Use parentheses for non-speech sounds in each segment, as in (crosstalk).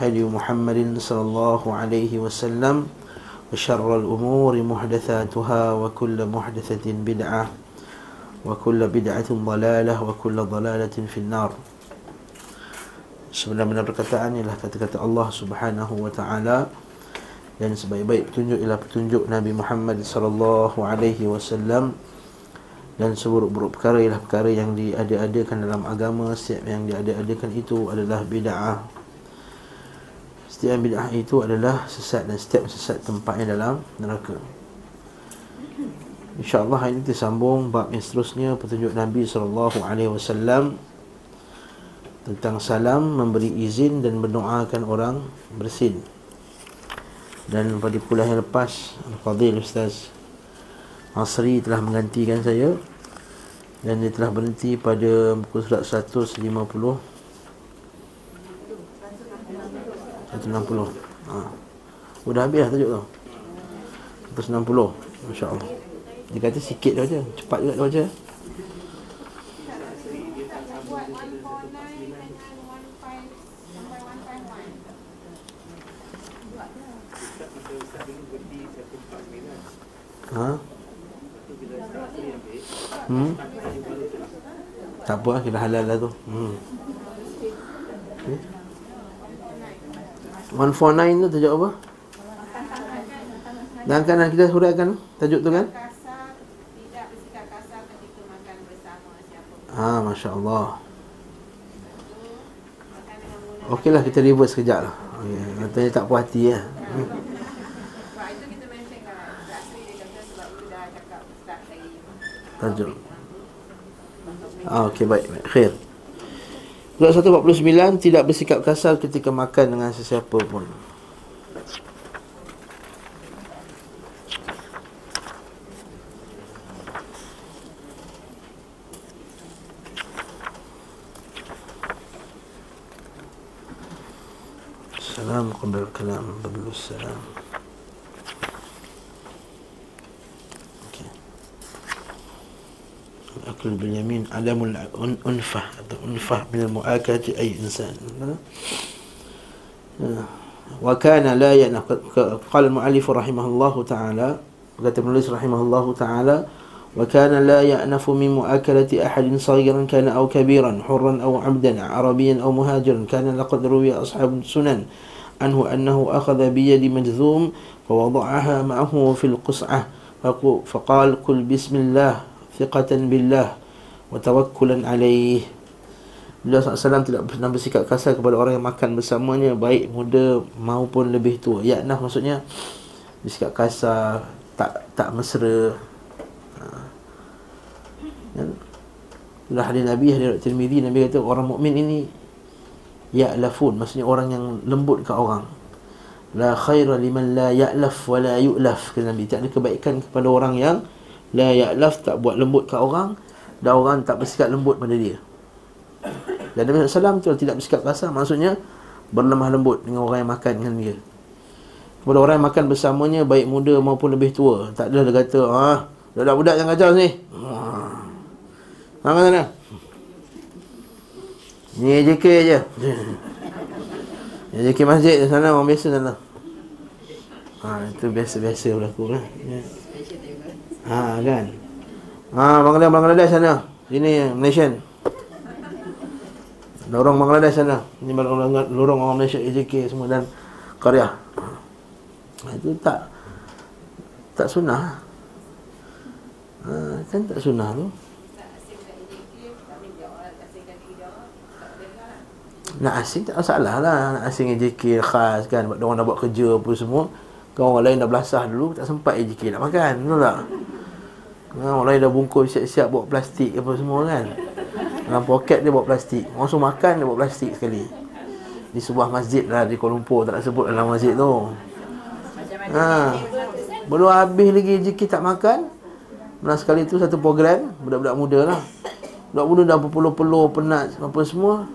هدي محمد صلى الله عليه وسلم وشر الأمور محدثاتها وكل محدثة بدعة وكل بدعة ضلالة وكل ضلالة في النار Sebenarnya perkataan ialah kata-kata Allah Subhanahu wa taala dan sebaik-baik petunjuk ialah petunjuk Nabi Muhammad sallallahu alaihi wasallam dan seburuk-buruk perkara ialah perkara yang diada-adakan dalam agama setiap yang diada-adakan itu adalah bid'ah Setiap bid'ah itu adalah sesat dan setiap sesat tempatnya dalam neraka. InsyaAllah hari ini kita sambung bab yang seterusnya petunjuk Nabi SAW tentang salam, memberi izin dan mendoakan orang bersin. Dan pada kuliah yang lepas, Fadil Ustaz Asri telah menggantikan saya dan dia telah berhenti pada buku surat 150 160 ha. Oh dah habis lah tajuk tu 160 Masya Allah Dia kata sikit baca Cepat juga baca Ha? Hmm? Tak apa lah, kita halal lah tu hmm. Okay. 149 tu tajuk apa? Dan kanan kita huraikan tajuk tu kan? Ha, Masya Allah Okeylah kita reverse sekejap lah okay. Katanya tak puas hati ya. Tajuk Ah, Okey baik, baik. Khair Surat 149 Tidak bersikap kasar ketika makan dengan sesiapa pun. Salam qabla kalam salam أكل باليمين عدم الأنفة الأنفة من المؤاكلة أي إنسان. وكان لا يأنف قال المؤلف رحمه الله تعالى كتب المؤلف رحمه الله تعالى وكان لا يأنف من مؤاكلة أحد صغيرا كان أو كبيرا حرا أو عبدا عربيا أو مهاجرا. كان لقد روي أصحاب السنن عنه أنه أخذ بيد مجذوم فوضعها معه في القصعة فقال كل بسم الله. Thiqatan billah wa tawakkulan alaih Beliau SAW tidak pernah bersikap kasar kepada orang yang makan bersamanya Baik muda maupun lebih tua. Ya'nah maksudnya Bersikap kasar Tak tak mesra. Ha. Itulah hadis Nabi Hadis Tirmidhi Nabi kata orang mukmin ini Ya'lafun. Maksudnya orang yang lembut ke orang. La khaira liman la ya'laf wa la yu'laf Kata Nabi. Tak ada kebaikan kepada orang yang La ya'laf tak buat lembut kat orang Dan orang tak bersikap lembut pada dia. Dan Nabi SAW tu tidak bersikap kasar Maksudnya berlemah lembut dengan orang yang makan dengan dia. Kepada orang yang makan bersamanya Baik muda maupun lebih tua Tak ada dia kata ah, Budak-budak yang kacau ni. Ha mana sana Ni JK je. JK masjid sana Orang biasa sana. Ha, itu biasa-biasa berlaku lah. Ya. Ha kan. Ha Bangladesh Bangladesh sana. Sini Malaysian. Lorong Bangladesh sana. Ini lorong, lorong orang Malaysia AJK semua dan karya. Ha, itu tak tak sunnah. Ha, kan tak sunnah tu. Nak asing tak masalah lah Nak asing AJK khas kan Sebab orang dah buat kerja apa semua Kau orang lain dah belasah dulu Tak sempat AJK nak makan Betul tak? Ha, orang lain dah bungkus siap-siap bawa plastik apa semua kan. Dalam poket dia bawa plastik. Orang suruh makan dia bawa plastik sekali. Di sebuah masjid lah di Kuala Lumpur Tak nak sebut dalam masjid tu ha. Belum habis lagi rezeki tak makan Pernah sekali tu satu program Budak-budak muda lah Budak muda dah berpeluh-peluh penat apa semua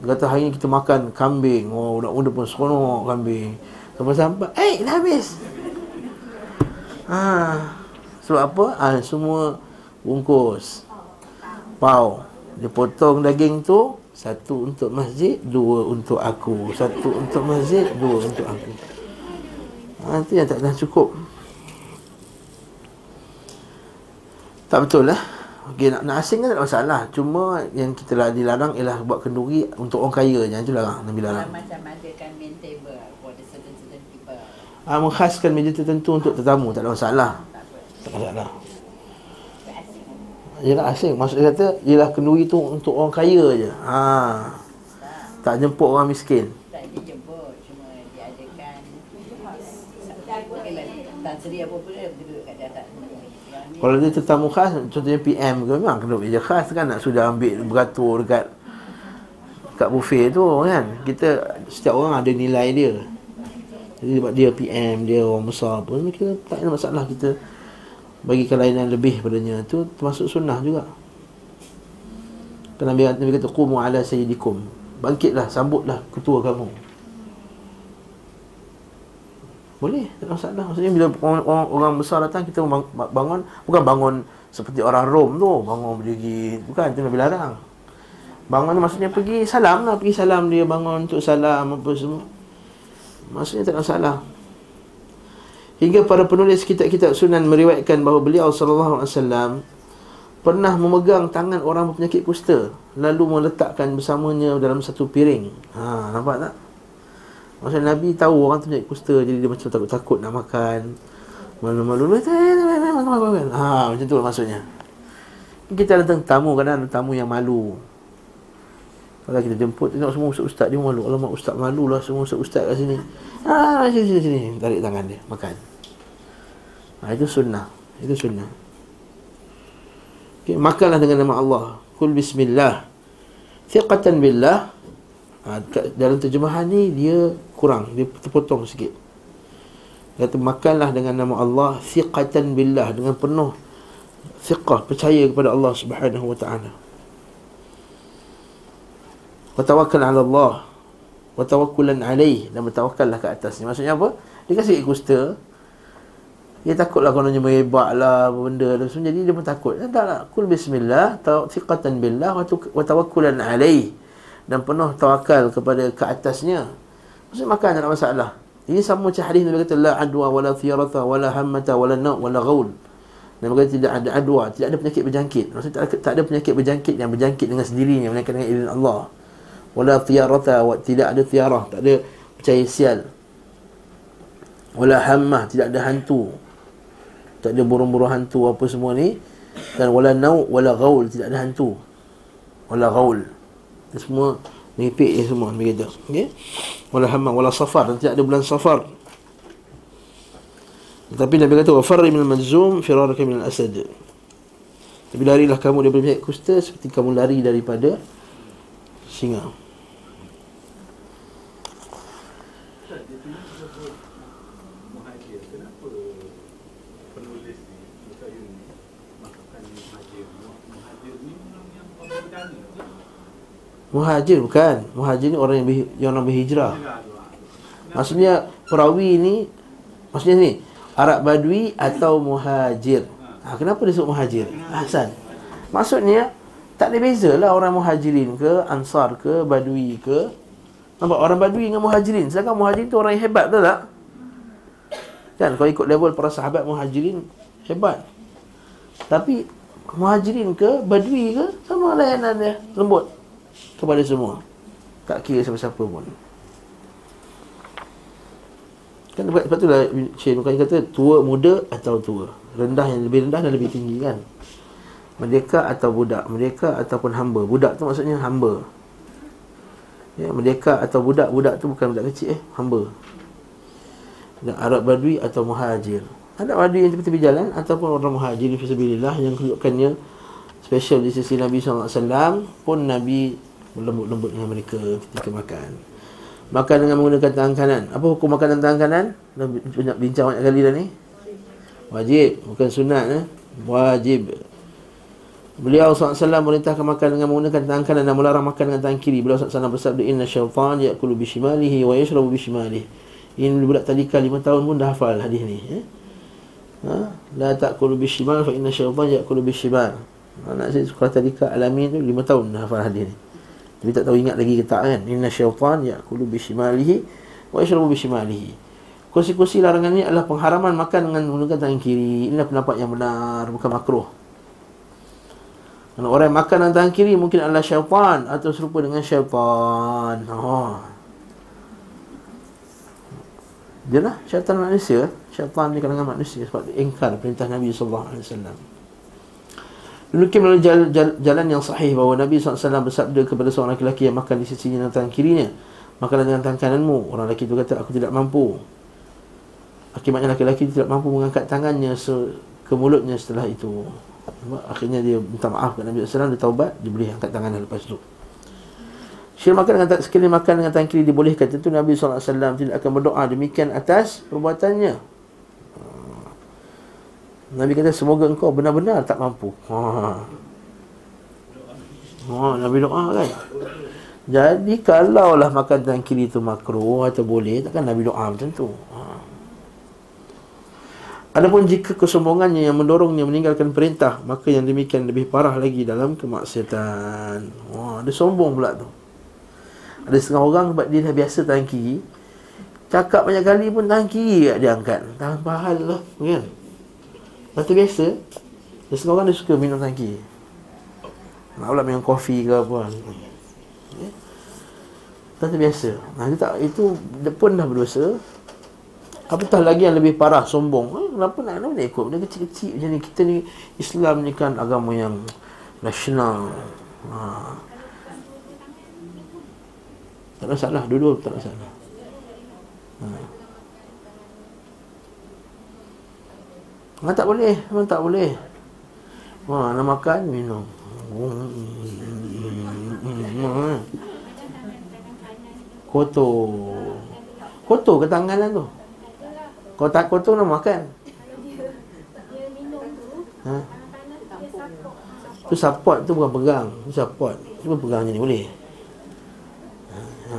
kata hari ni kita makan kambing Oh budak muda pun seronok kambing Sampai-sampai Eh dah habis. Ha. Sebab apa? Ha, semua bungkus. Pau. Dia potong daging tu Satu untuk masjid Dua untuk aku. Satu untuk masjid Dua untuk aku. Ha, Itu yang tak dah cukup. Tak betul lah. Okay, nak, nak asing kan tak ada masalah. Cuma yang kita dilarang Ialah buat kenduri Untuk orang kaya je Itu larang Nabi larang. Macam ada main table ha, Menghaskan meja tertentu Untuk tetamu Tak ada masalah. Tak ada masalah. Yelah asing Maksud dia kata Yelah kenduri tu Untuk orang kaya je. Ha. Tak jemput orang miskin. Tak Cuma Tak apa duduk kat Kalau dia tetamu khas Contohnya PM ke Memang kena meja khas kan Nak sudah ambil beratur dekat Kat buffet tu kan. Kita Setiap orang ada nilai dia sebab dia PM Dia orang besar pun Kita tak ada masalah kita Bagi kelainan lebih padanya tu Termasuk sunnah juga Kan Nabi, Nabi kata Qumu ala sayyidikum Bangkitlah Sambutlah ketua kamu boleh, tak ada masalah. Maksudnya bila orang, orang, orang besar datang kita bang- bangun bukan bangun seperti orang Rom tu, bangun berdiri, bukan itu Nabi larang. Bangun maksudnya pergi salam lah, pergi salam dia bangun untuk salam apa semua. Maksudnya tak ada masalah. Hingga para penulis kitab-kitab sunan meriwayatkan bahawa beliau sallallahu alaihi wasallam pernah memegang tangan orang berpenyakit kusta lalu meletakkan bersamanya dalam satu piring. Ha, nampak tak? Maksudnya Nabi tahu orang tu penyakit kusta Jadi dia macam takut-takut nak makan Malu-malu Ha, macam tu maksudnya Kita datang tamu kadang ada tamu yang malu Kalau kita jemput Tengok semua ustaz-ustaz dia malu. Alamak ustaz malu lah semua ustaz-ustaz kat sini. Ha, sini, sini, sini. Tarik tangan dia, makan. Ha, Itu sunnah. Itu sunnah. Okay, Makanlah dengan nama Allah. Kul bismillah. Thiqatan billah. Ha, dalam terjemahan ni dia kurang. Dia terpotong sikit. Kata makanlah dengan nama Allah thiqatan billah. Dengan penuh thiqah percaya kepada Allah Subhanahu wa taala wa tawakkal ala Allah. Wa tawakkulan alaih dan bertawakkallah ke atasnya. Maksudnya apa? Dia kasi kusta. Dia takutlah kononnya merebak lah apa benda tu. So, jadi dia pun takut. Tak lah kul bismillah thiqatan billah wa tawakkulan alaih. Dan penuh tawakal kepada ke atasnya. Maksud makan tak ada masalah. Ini sama macam hadis Nabi kata La adwa wala thiyaratha wala hammata wala na' wala ghaul. Nabi kata tidak ada adwa Tidak ada penyakit berjangkit. Maksudnya tak ada, tak ada penyakit berjangkit yang berjangkit dengan sendirinya Melainkan dengan izin Allah Wala thiyaratha Tidak ada thiyarah Tak ada percaya sial. Wala hammah Tidak ada hantu. Tak ada burung-burung hantu apa semua ni. Dan wala na' wala ghaul Tidak ada hantu. Wala ghaul. Dia semua Nipik dia semua Nabi kata. Okay? Wala hamam Wala safar Dan tidak ada bulan safar. Tapi Nabi kata Wa farri minal majzum Firaraka minal asad. Tapi larilah kamu daripada penyakit kusta Seperti kamu lari daripada Singa Muhajir bukan. Muhajir ni orang yang, yang orang berhijrah. Maksudnya perawi ni maksudnya ni Arab Badui atau Muhajir. Ha, kenapa dia sebut Muhajir? Hasan. Maksudnya tak ada beza lah orang Muhajirin ke Ansar ke Badui ke. Nampak? Orang Badui dengan Muhajirin. Sedangkan Muhajirin tu orang yang hebat betul tak? Kan? Kalau ikut level para sahabat Muhajirin Hebat. Tapi Muhajirin ke Badui ke Sama layanan dia. Lembut kepada semua. Tak kira siapa-siapa pun. Kan? Sebab, sebab itulah Syekh Nukai kata tua muda atau tua. Rendah yang lebih rendah dan lebih tinggi kan merdeka atau budak? Merdeka ataupun hamba? Budak tu maksudnya hamba. Ya merdeka atau budak? Budak tu bukan budak kecil eh. Hamba. Dan Arab Badui atau Muhajir. Arab Badui yang tepi-tepi jalan ataupun orang Muhajir fisabilillah yang kedudukannya special di sisi Nabi SAW pun Nabi lembut-lembut dengan mereka ketika makan. Makan dengan menggunakan tangan kanan. Apa hukum makan dengan tangan kanan? Dah banyak bincang banyak kali dah ni. Wajib. Bukan sunat eh? Wajib Beliau SAW merintahkan makan dengan menggunakan tangan kanan dan melarang makan dengan tangan kiri. Beliau SAW bersabda, Inna syaitan ya'kulu bishimalihi wa yashrabu bishimalihi. Ini budak tadika lima tahun pun dah hafal hadis ni. Eh? Ha? La ta'kulu bishimal fa inna syaitan ya'kulu bishimal. Anak saya sekolah tadika alamin tu lima tahun dah hafal hadis ni. Tapi tak tahu ingat lagi ke tak kan. Inna syaitan ya'kulu bishimalihi wa yashrabu bishimalihi. Kursi-kursi larangan ini adalah pengharaman makan dengan menggunakan tangan kiri. Inilah pendapat yang benar, bukan makruh. Kalau orang yang makan dengan tangan kiri mungkin adalah syaitan atau serupa dengan syaitan. Oh. Dia lah syaitan manusia. Syaitan di kalangan manusia sebab dia ingkar perintah Nabi sallallahu alaihi wasallam. Demikian melalui jalan, jalan yang sahih bahawa Nabi SAW bersabda kepada seorang lelaki yang makan di sisinya dengan tangan kirinya Makanlah dengan tangan kananmu Orang lelaki itu kata, aku tidak mampu Akibatnya lelaki tidak mampu mengangkat tangannya ke mulutnya setelah itu Akhirnya dia minta maaf kepada Nabi SAW Dia taubat Dia boleh angkat tangan lepas itu Syir makan dengan tangan sekali makan dengan tangan kiri dibolehkan Tentu Nabi SAW tidak akan berdoa demikian atas perbuatannya ah. Nabi kata semoga engkau benar-benar tak mampu ha. ha. Nabi doa kan Jadi kalaulah makan tangan kiri itu makruh atau boleh Takkan Nabi doa macam tu. Adapun jika kesombongannya yang mendorongnya meninggalkan perintah, maka yang demikian lebih parah lagi dalam kemaksiatan. Wah, dia sombong pula tu. Ada setengah orang sebab dia dah biasa tangan kiri, cakap banyak kali pun tangan kiri dia angkat. Tangan pahal lah, kan? Dah terbiasa. Ada setengah orang dia suka minum tangan kiri. Nak pula minum kopi ke apa. Ya? Dah terbiasa. Nah, itu, tak, itu pun dah berdosa. Apatah lagi yang lebih parah, sombong. Eh, kenapa nak, nak ikut benda kecil-kecil macam ni? Kita ni, Islam ni kan agama yang nasional. Ha. Tak ada salah, dua-dua tak ada salah. Ha. Memang tak boleh, memang tak boleh. Ha, nak makan, minum. Kotor. Kotor ke tangan tu? Kau tak kotor nak makan. Ha? Tu support tu bukan pegang. Tu support. Cuba pegang je ni boleh. Ha.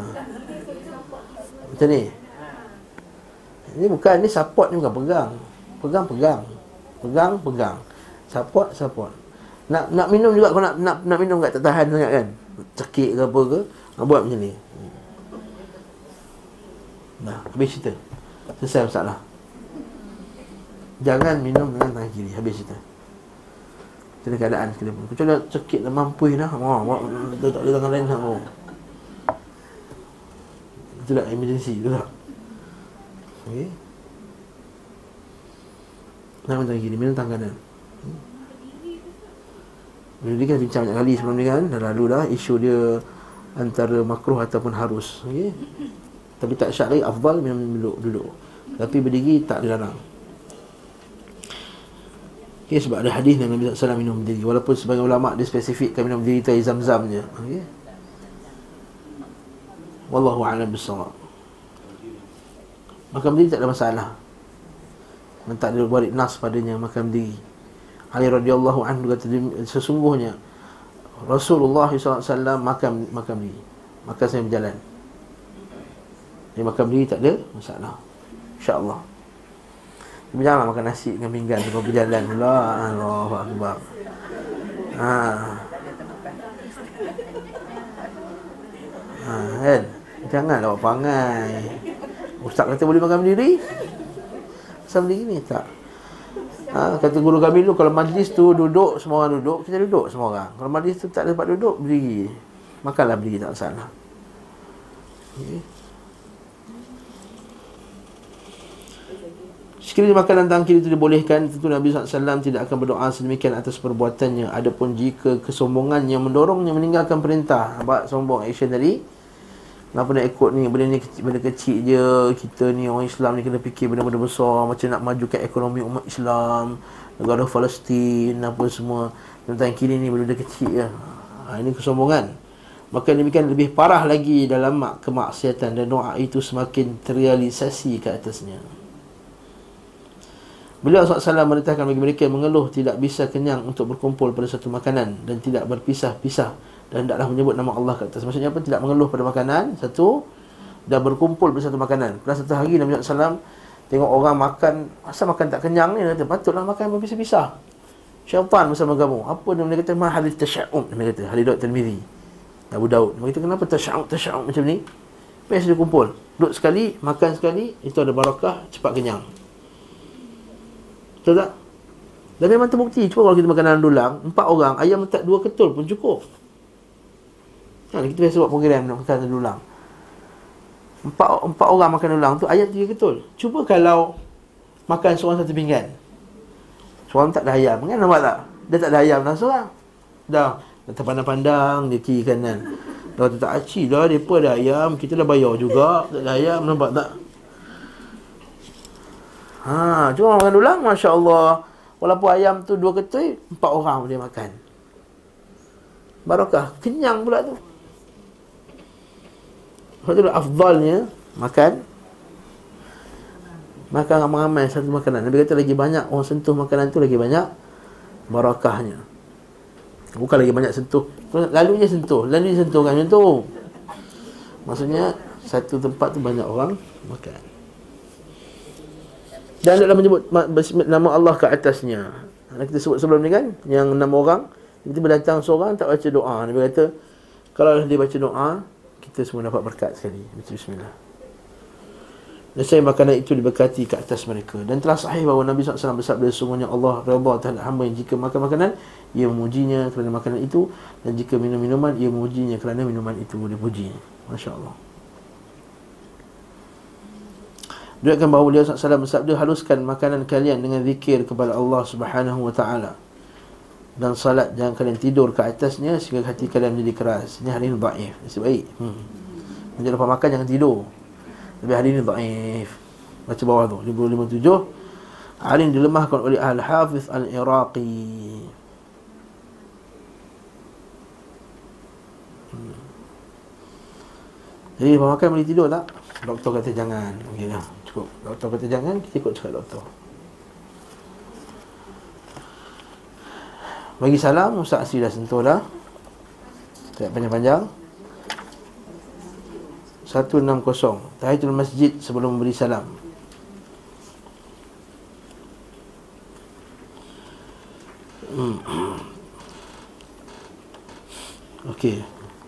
Macam ni. Ini bukan ni support ni bukan pegang. Pegang pegang. Pegang pegang. Support support. Nak nak minum juga kau nak nak nak minum enggak tak tahan sangat kan. Cekik ke apa ke. Nak buat macam ni. Nah, habis cerita. Selesai masalah. Jangan minum dengan tangan kiri. Habis cerita. Kita keadaan kita pun. Kecuali cekik dah mampu dah Wah, tak ada tangan lain dah. Itu tak emergency Itu tak? Okay Jangan tangan kiri Minum tangan kanan. Bila dia kan bincang banyak kali sebelum ni kan Dah lalu dah Isu dia Antara makruh ataupun harus. Okay Tapi tak syak lagi Afdal minum duduk, duduk. Tapi berdiri tak dilarang Okay, sebab ada hadis Nabi SAW minum berdiri Walaupun sebagai ulama' dia spesifikkan minum berdiri itu zam-zam je okay. Wallahu a'lam bisawab Makan berdiri tak ada masalah. Dan tak ada warid nas padanya makan berdiri Ali radhiyallahu anhu kata sesungguhnya Rasulullah SAW makan makan berdiri Makan saya berjalan. Dia makan berdiri tak ada masalah. InsyaAllah Janganlah makan nasi dengan pinggan Sebab berjalan pula. Allah Akbar. Ha. ha, kan? Janganlah buat pangai Ustaz kata boleh makan berdiri? Asal berdiri ni tak? Ha, Kata guru kami dulu Kalau majlis tu duduk Semua orang duduk Kita duduk semua orang. Kalau majlis tu tak ada tempat duduk Berdiri. Makanlah berdiri tak salah okay. Sekiranya makanan tangan kiri itu dibolehkan Tentu Nabi SAW tidak akan berdoa sedemikian atas perbuatannya. Adapun jika kesombongan yang mendorongnya meninggalkan perintah Nampak sombong action tadi Kenapa nak ikut ni? Benda ni kecil, benda kecil je. Kita ni orang Islam ni kena fikir benda-benda besar. Macam nak majukan ekonomi umat Islam Negara Palestin apa semua. Tentang kiri ni benda-benda kecil je. Ha, Ini kesombongan. Maka demikian lebih parah lagi dalam mak kemaksiatan dan doa itu semakin terrealisasi ke atasnya. Beliau SAW merintahkan bagi mereka mengeluh tidak bisa kenyang untuk berkumpul pada satu makanan dan tidak berpisah-pisah dan tidaklah menyebut nama Allah ke atas. Maksudnya apa? Tidak mengeluh pada makanan, satu, dan berkumpul pada satu makanan. Pada satu hari Nabi SAW tengok orang makan, asal makan tak kenyang ni, kata, patutlah makan berpisah-pisah. Syaitan bersama kamu. Apa dia kata? Mahal tasya'um. Dia kata, Halidot Tirmidhi. Abu Daud. Dia kata, kenapa tasya'um, tasya'um macam ni? Biasa dia kumpul. Duduk sekali, makan sekali, itu ada barakah, cepat kenyang. Betul tak? Dan memang terbukti. Cuba kalau kita makan dalam dulang Empat orang Ayam letak dua ketul pun cukup. Ha, Kita biasa buat program Nak makan dalam dulang. Empat, empat orang makan dulang tu Ayam tiga ketul. Cuba kalau Makan seorang satu pinggan. Seorang tak ada ayam Kan? Nampak tak? Dia tak ada ayam dah seorang Dah. Dah terpandang-pandang Dia kiri kanan. Dah tak aci dah Mereka ada ayam. Kita dah bayar juga. Tak ada ayam Nampak tak? Ha, cuma makan ulang Masya Allah Walaupun ayam tu dua ketui Empat orang boleh makan. Barakah Kenyang pula tu. Sebab tu afdalnya Makan. Makan ramai-ramai satu makanan. Nabi kata lagi banyak Orang sentuh makanan tu lagi banyak Barakahnya Bukan lagi banyak sentuh. Lalunya sentuh Lalunya sentuh kan macam tu. Maksudnya Satu tempat tu banyak orang Makan dan adalah menyebut nama Allah ke atasnya. Kita sebut sebelum ni kan, yang enam orang, tiba-tiba datang seorang tak baca doa. Nabi kata, kalau dia baca doa, kita semua dapat berkat sekali. Bismillah. Dan saya makanan itu diberkati ke atas mereka. Dan telah sahih bahawa Nabi SAW bersabda semuanya Allah redha terhadap hamba yang jika makan makanan, ia memujinya kerana makanan itu. Dan jika minum minuman, ia memujinya kerana minuman itu dipuji. Masya Allah. Diriwayatkan bahawa beliau SAW bersabda haluskan makanan kalian dengan zikir kepada Allah Subhanahu wa taala. Dan salat jangan kalian tidur ke atasnya sehingga hati kalian menjadi keras. Ini hari ini dhaif. Nasib baik. Hmm. Menjadi lepas makan jangan tidur. Tapi hari ini dhaif. Baca bawah tu 557. Hari ini dilemahkan oleh Al-Hafiz Al-Iraqi. Hmm. Jadi lepas makan boleh tidur tak? Doktor kata jangan. Okey lah cukup. Doktor kata jangan Kita ikut cakap doktor. Bagi salam Ustaz Asri dah sentuh dah. Tak panjang-panjang. 160 Tahiyatul masjid sebelum memberi salam. Hmm. (coughs) Okey.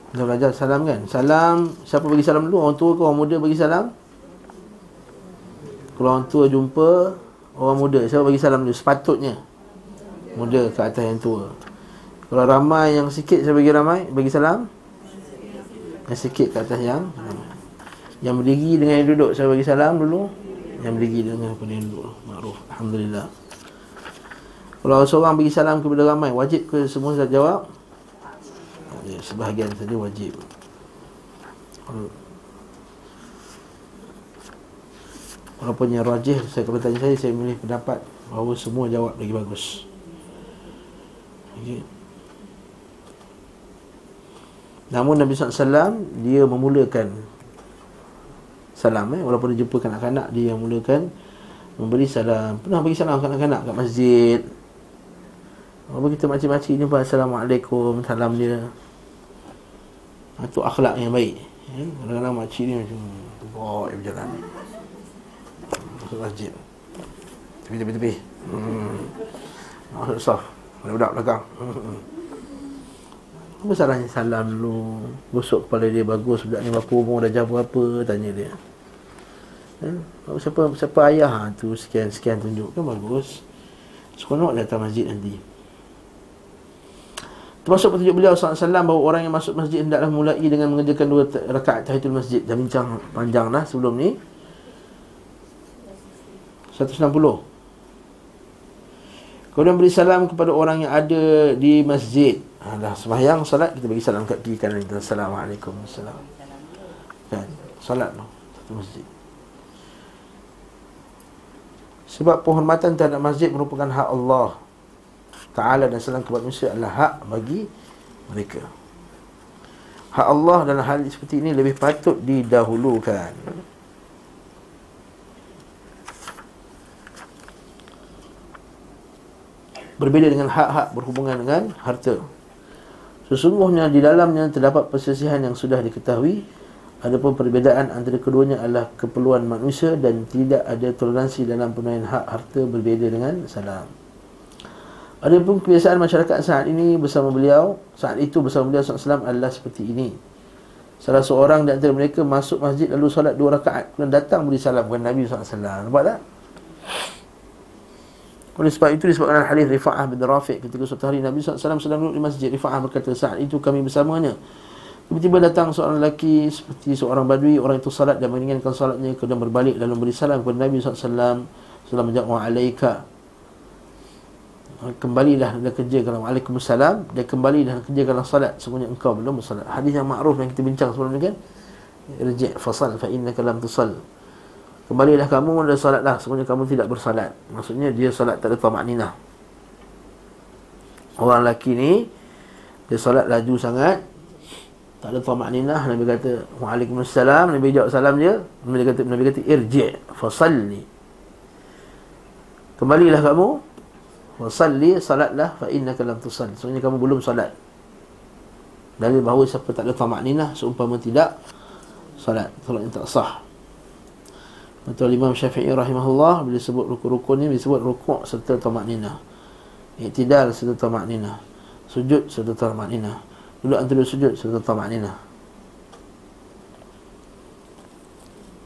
Kita belajar salam kan? Salam Siapa bagi salam dulu? Orang tua ke orang muda bagi salam kalau orang tua jumpa orang muda, siapa bagi salam dulu? Sepatutnya muda ke atas yang tua. Kalau ramai yang sikit, saya bagi ramai, bagi salam. Yang sikit ke atas yang Yang berdiri dengan yang duduk, saya bagi salam dulu. Yang berdiri dengan yang duduk. Makruf. Alhamdulillah. Kalau seorang bagi salam kepada ramai, wajib ke semua saya jawab? Ya, sebahagian saja wajib. Walaupun yang rajih saya kalau tanya saya saya memilih pendapat bahawa semua jawab lagi bagus. Okay. Namun Nabi SAW dia memulakan salam eh walaupun dia jumpa kanak-kanak dia yang mulakan memberi salam. Pernah bagi salam kanak-kanak kat masjid. Walaupun kita makcik-makcik jumpa Assalamualaikum salam dia. Itu akhlak yang baik. Eh, kadang-kadang makcik ni macam Oh, yang berjalan masuk masjid Tepi-tepi-tepi hmm. Masuk saf Budak-budak belakang hmm. Apa salahnya salam dulu Gosok kepala dia bagus Budak ni berapa umur dah jawab berapa Tanya dia hmm? Siapa siapa ayah ha, tu Sekian-sekian tunjuk kan bagus Sekonok datang masjid nanti Termasuk petunjuk beliau SAW bahawa orang yang masuk masjid hendaklah mulai dengan mengerjakan dua rakaat tahiyatul masjid. Dah bincang panjang lah sebelum ni. 160 Kemudian beri salam kepada orang yang ada di masjid. Dah sembahyang salat kita bagi salam kat kiri kanan kita. Assalamualaikum. Assalam. Kan? Salat tu satu masjid. Sebab penghormatan terhadap masjid merupakan hak Allah Ta'ala dan salam kepada manusia adalah hak bagi mereka. Hak Allah dalam hal seperti ini lebih patut didahulukan. Berbeza dengan hak-hak berhubungan dengan harta. Sesungguhnya di dalamnya terdapat persisihan yang sudah diketahui Adapun perbezaan antara keduanya adalah keperluan manusia dan tidak ada toleransi dalam penuaian hak harta berbeza dengan salam. Adapun kebiasaan masyarakat saat ini bersama beliau, saat itu bersama beliau SAW adalah seperti ini. Salah seorang di antara mereka masuk masjid lalu solat dua rakaat kemudian datang beri salam kepada Nabi SAW. Nampak tak? Oleh sebab itu disebutkan dalam hadis Rifa'ah bin Rafiq ketika suatu hari Nabi SAW sedang duduk di masjid Rifa'ah berkata saat itu kami bersamanya. Tiba-tiba datang seorang lelaki seperti seorang badui Orang itu salat dan menginginkan salatnya Kemudian berbalik lalu beri salam kepada Nabi SAW Salam menjawab wa'alaika. Kembalilah dan kerjakan Wa'alaikumussalam. Dan kembalilah dan kerjakan salat. Semuanya engkau belum bersalat. Hadis yang ma'ruf yang kita bincang sebelum ini kan? Rejik. Fasal fa'innaka lam tusal Kembalilah kamu dan salatlah Semuanya kamu tidak bersalat Maksudnya dia salat tak ada tamakninah Orang lelaki ni Dia salat laju sangat. Tak ada tamak ninah Nabi kata Waalaikumsalam Nabi jawab salam je Nabi kata Nabi kata irji' fasalli. Kembalilah kamu. Fasalli salatlah fa innaka lam tusall Sebenarnya kamu belum salat Dalil bahawa siapa tak ada tamak ninah Seumpama tidak Salat yang tak sah Betul Imam Syafi'i rahimahullah Bila sebut rukun-rukun ni Bila sebut rukuk serta tamak ninah Iktidal serta tamak ninah Sujud serta tamak ninah Duduk antara sujud serta tamakninah.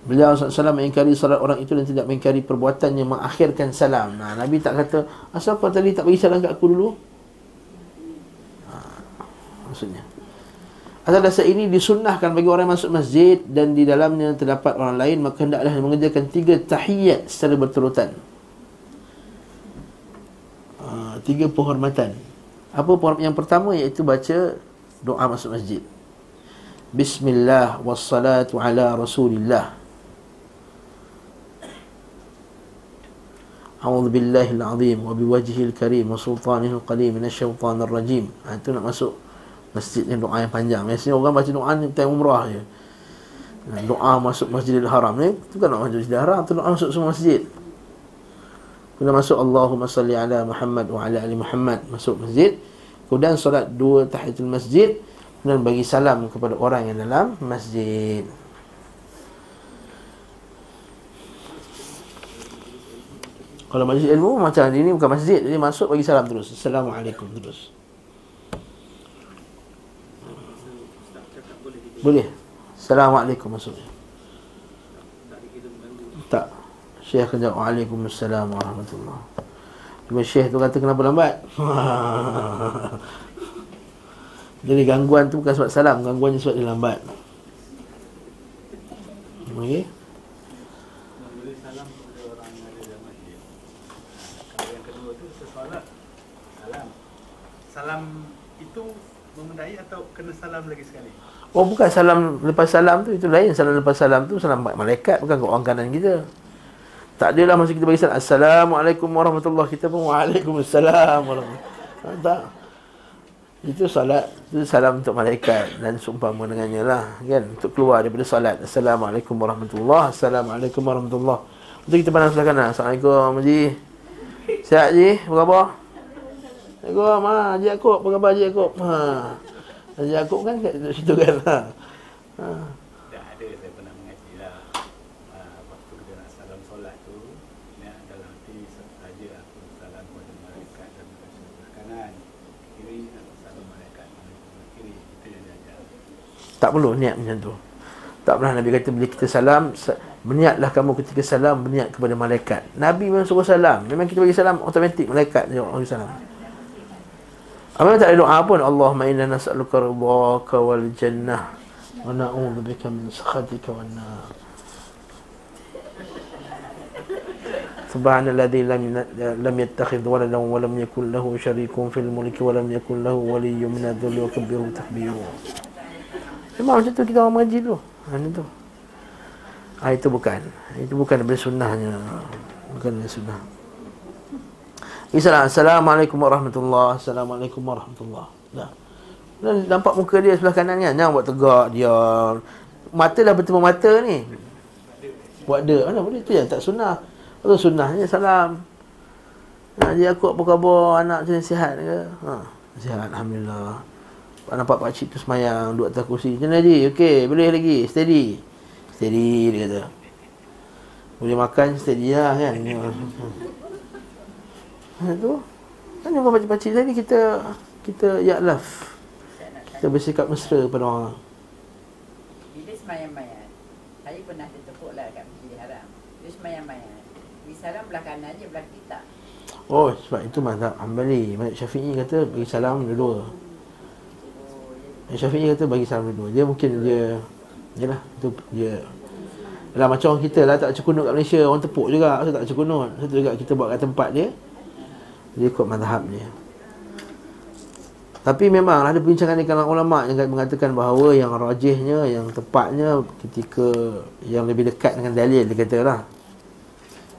Beliau SAW mengingkari salat orang itu dan tidak mengingkari perbuatannya mengakhirkan salam. Nah, Nabi tak kata, asal kau tadi tak bagi salam kat aku dulu? Ha, maksudnya. Asal dasar ini disunnahkan bagi orang yang masuk masjid dan di dalamnya terdapat orang lain, maka hendaklah mengerjakan tiga tahiyat secara berturutan. Ha, tiga penghormatan. Apa yang pertama? Iaitu baca doa masuk masjid. Bismillah wassalatu ala rasulillah. A'udhu billahi al-azim wa biwajhi al-karim wa sultanihi al-qalim min asyaitan al-rajim ha, Itu nak masuk masjid ni doa yang panjang Biasanya orang baca doa ni time umrah je Doa masuk masjidil haram ni Itu kan masuk masjidil haram Itu doa masuk semua masjid Kemudian masuk Allahumma salli ala Muhammad wa ala ali Muhammad Masuk masjid Kemudian solat dua tahiyatul masjid dan bagi salam kepada orang yang dalam masjid. Kalau majlis ilmu macam ini bukan masjid jadi masuk bagi salam terus. Assalamualaikum terus. Boleh. Assalamualaikum maksudnya. Tak. Syekh jawab Waalaikumsalam warahmatullahi Cuma Syekh tu kata kenapa lambat (laughs) Jadi gangguan tu bukan sebab salam Gangguannya sebab dia lambat Okey Salam itu memendai atau kena salam lagi sekali? Oh bukan salam lepas salam tu itu lain. Salam lepas salam tu salam malaikat bukan ke orang kanan kita. Tak adalah masa kita bagi salam Assalamualaikum warahmatullahi Kita pun Waalaikumsalam warahmatullahi Tak. Itu salat Itu salam untuk malaikat Dan sumpah dengannya lah kan? Untuk keluar daripada salat Assalamualaikum warahmatullahi Assalamualaikum warahmatullahi Untuk kita pandang sebelah kanan Assalamualaikum Haji. Sihat Haji? Apa khabar? Assalamualaikum ha, Haji Yaakob. Apa khabar Haji Yaakob? Ha. Haji Yaakob kan kat situ kan? Ha. ha. Tak perlu niat macam tu. Tak pernah Nabi kata bila kita salam Berniatlah kamu ketika salam Berniat kepada malaikat. Nabi memang suruh salam. Memang kita bagi salam Automatik malaikat Jawab salam Apa tak ada doa pun Allahumma inna nas'aluka ridhaka wal jannah Wa na'udhu bika min sakhatika wa nar Subhanalladzi lam lam yattakhidh waladan wa lam yakul lahu sharikun fil mulki wa lam yakul lahu waliyyun min adh-dhulli wa kabbirhu takbira Memang macam tu kita orang mengaji tu. Ha tu. Ha, itu bukan. Itu bukan daripada sunnahnya. Bukan daripada sunnah. Islam. Assalamualaikum warahmatullahi Assalamualaikum warahmatullahi. Dah. Dan nampak muka dia sebelah kanan kan Jangan buat tegak dia Mata dah bertemu mata ni. Buat dia. Mana boleh? Tu yang tak sunnah. Itu sunnahnya? Salam. Ha, Dia aku apa khabar? Anak macam sihat ke? Ha, Sihat Alhamdulillah. Nampak pakcik tu semayang Duduk atas kursi. Mana Haji? Okey boleh lagi? Steady? Steady dia kata. Boleh makan steady lah kan (laughs) Ha tu. Kan yang pakcik-pakcik tadi kita Kita ya love kita bersikap mesra pada orang. Bila semayang-mayang Saya pernah tertepuk lah kat Masjid Haram. Dia semayang-mayang Bagi salam belah kanan je belah kiri tak. Oh sebab itu mazhab Hanbali. Mazhab Syafi'i kata bagi salam dua-dua. Mazhab Syafi'i kata bagi salam dua-dua. Dia mungkin dia Yalah itu dia. Yalah macam orang kita lah tak cekunut kat Malaysia Orang tepuk juga. Saya tak cekunut Satu juga kita buat kat tempat dia Dia ikut mazhab dia tapi memang ada perbincangan di kalangan ulama yang mengatakan bahawa yang rajihnya, yang tepatnya ketika yang lebih dekat dengan dalil dia kata lah.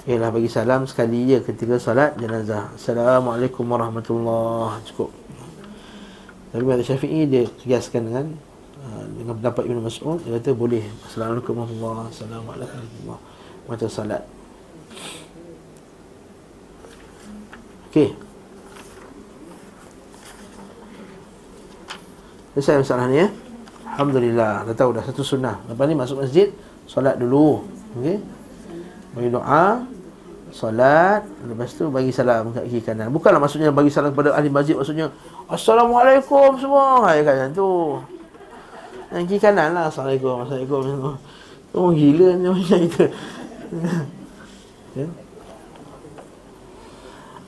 Ialah bagi salam sekali je ketika solat jenazah. Assalamualaikum warahmatullahi Cukup. Tapi Malik Syafi'i dia kiaskan dengan uh, dengan pendapat Ibn Mas'ud dia kata boleh. Assalamualaikum warahmatullahi Assalamualaikum warahmatullahi Macam salat. Okey. Selesai masalah ni ya. Alhamdulillah. Dah tahu dah satu sunnah. Lepas ni masuk masjid, solat dulu. Okey. Bagi doa, solat, lepas tu bagi salam kat kiri kanan. Bukanlah maksudnya bagi salam kepada ahli masjid maksudnya Assalamualaikum semua. Ha ya kan tu. Yang kiri kanan lah Assalamualaikum Assalamualaikum Oh gila ni macam kita (laughs) ya.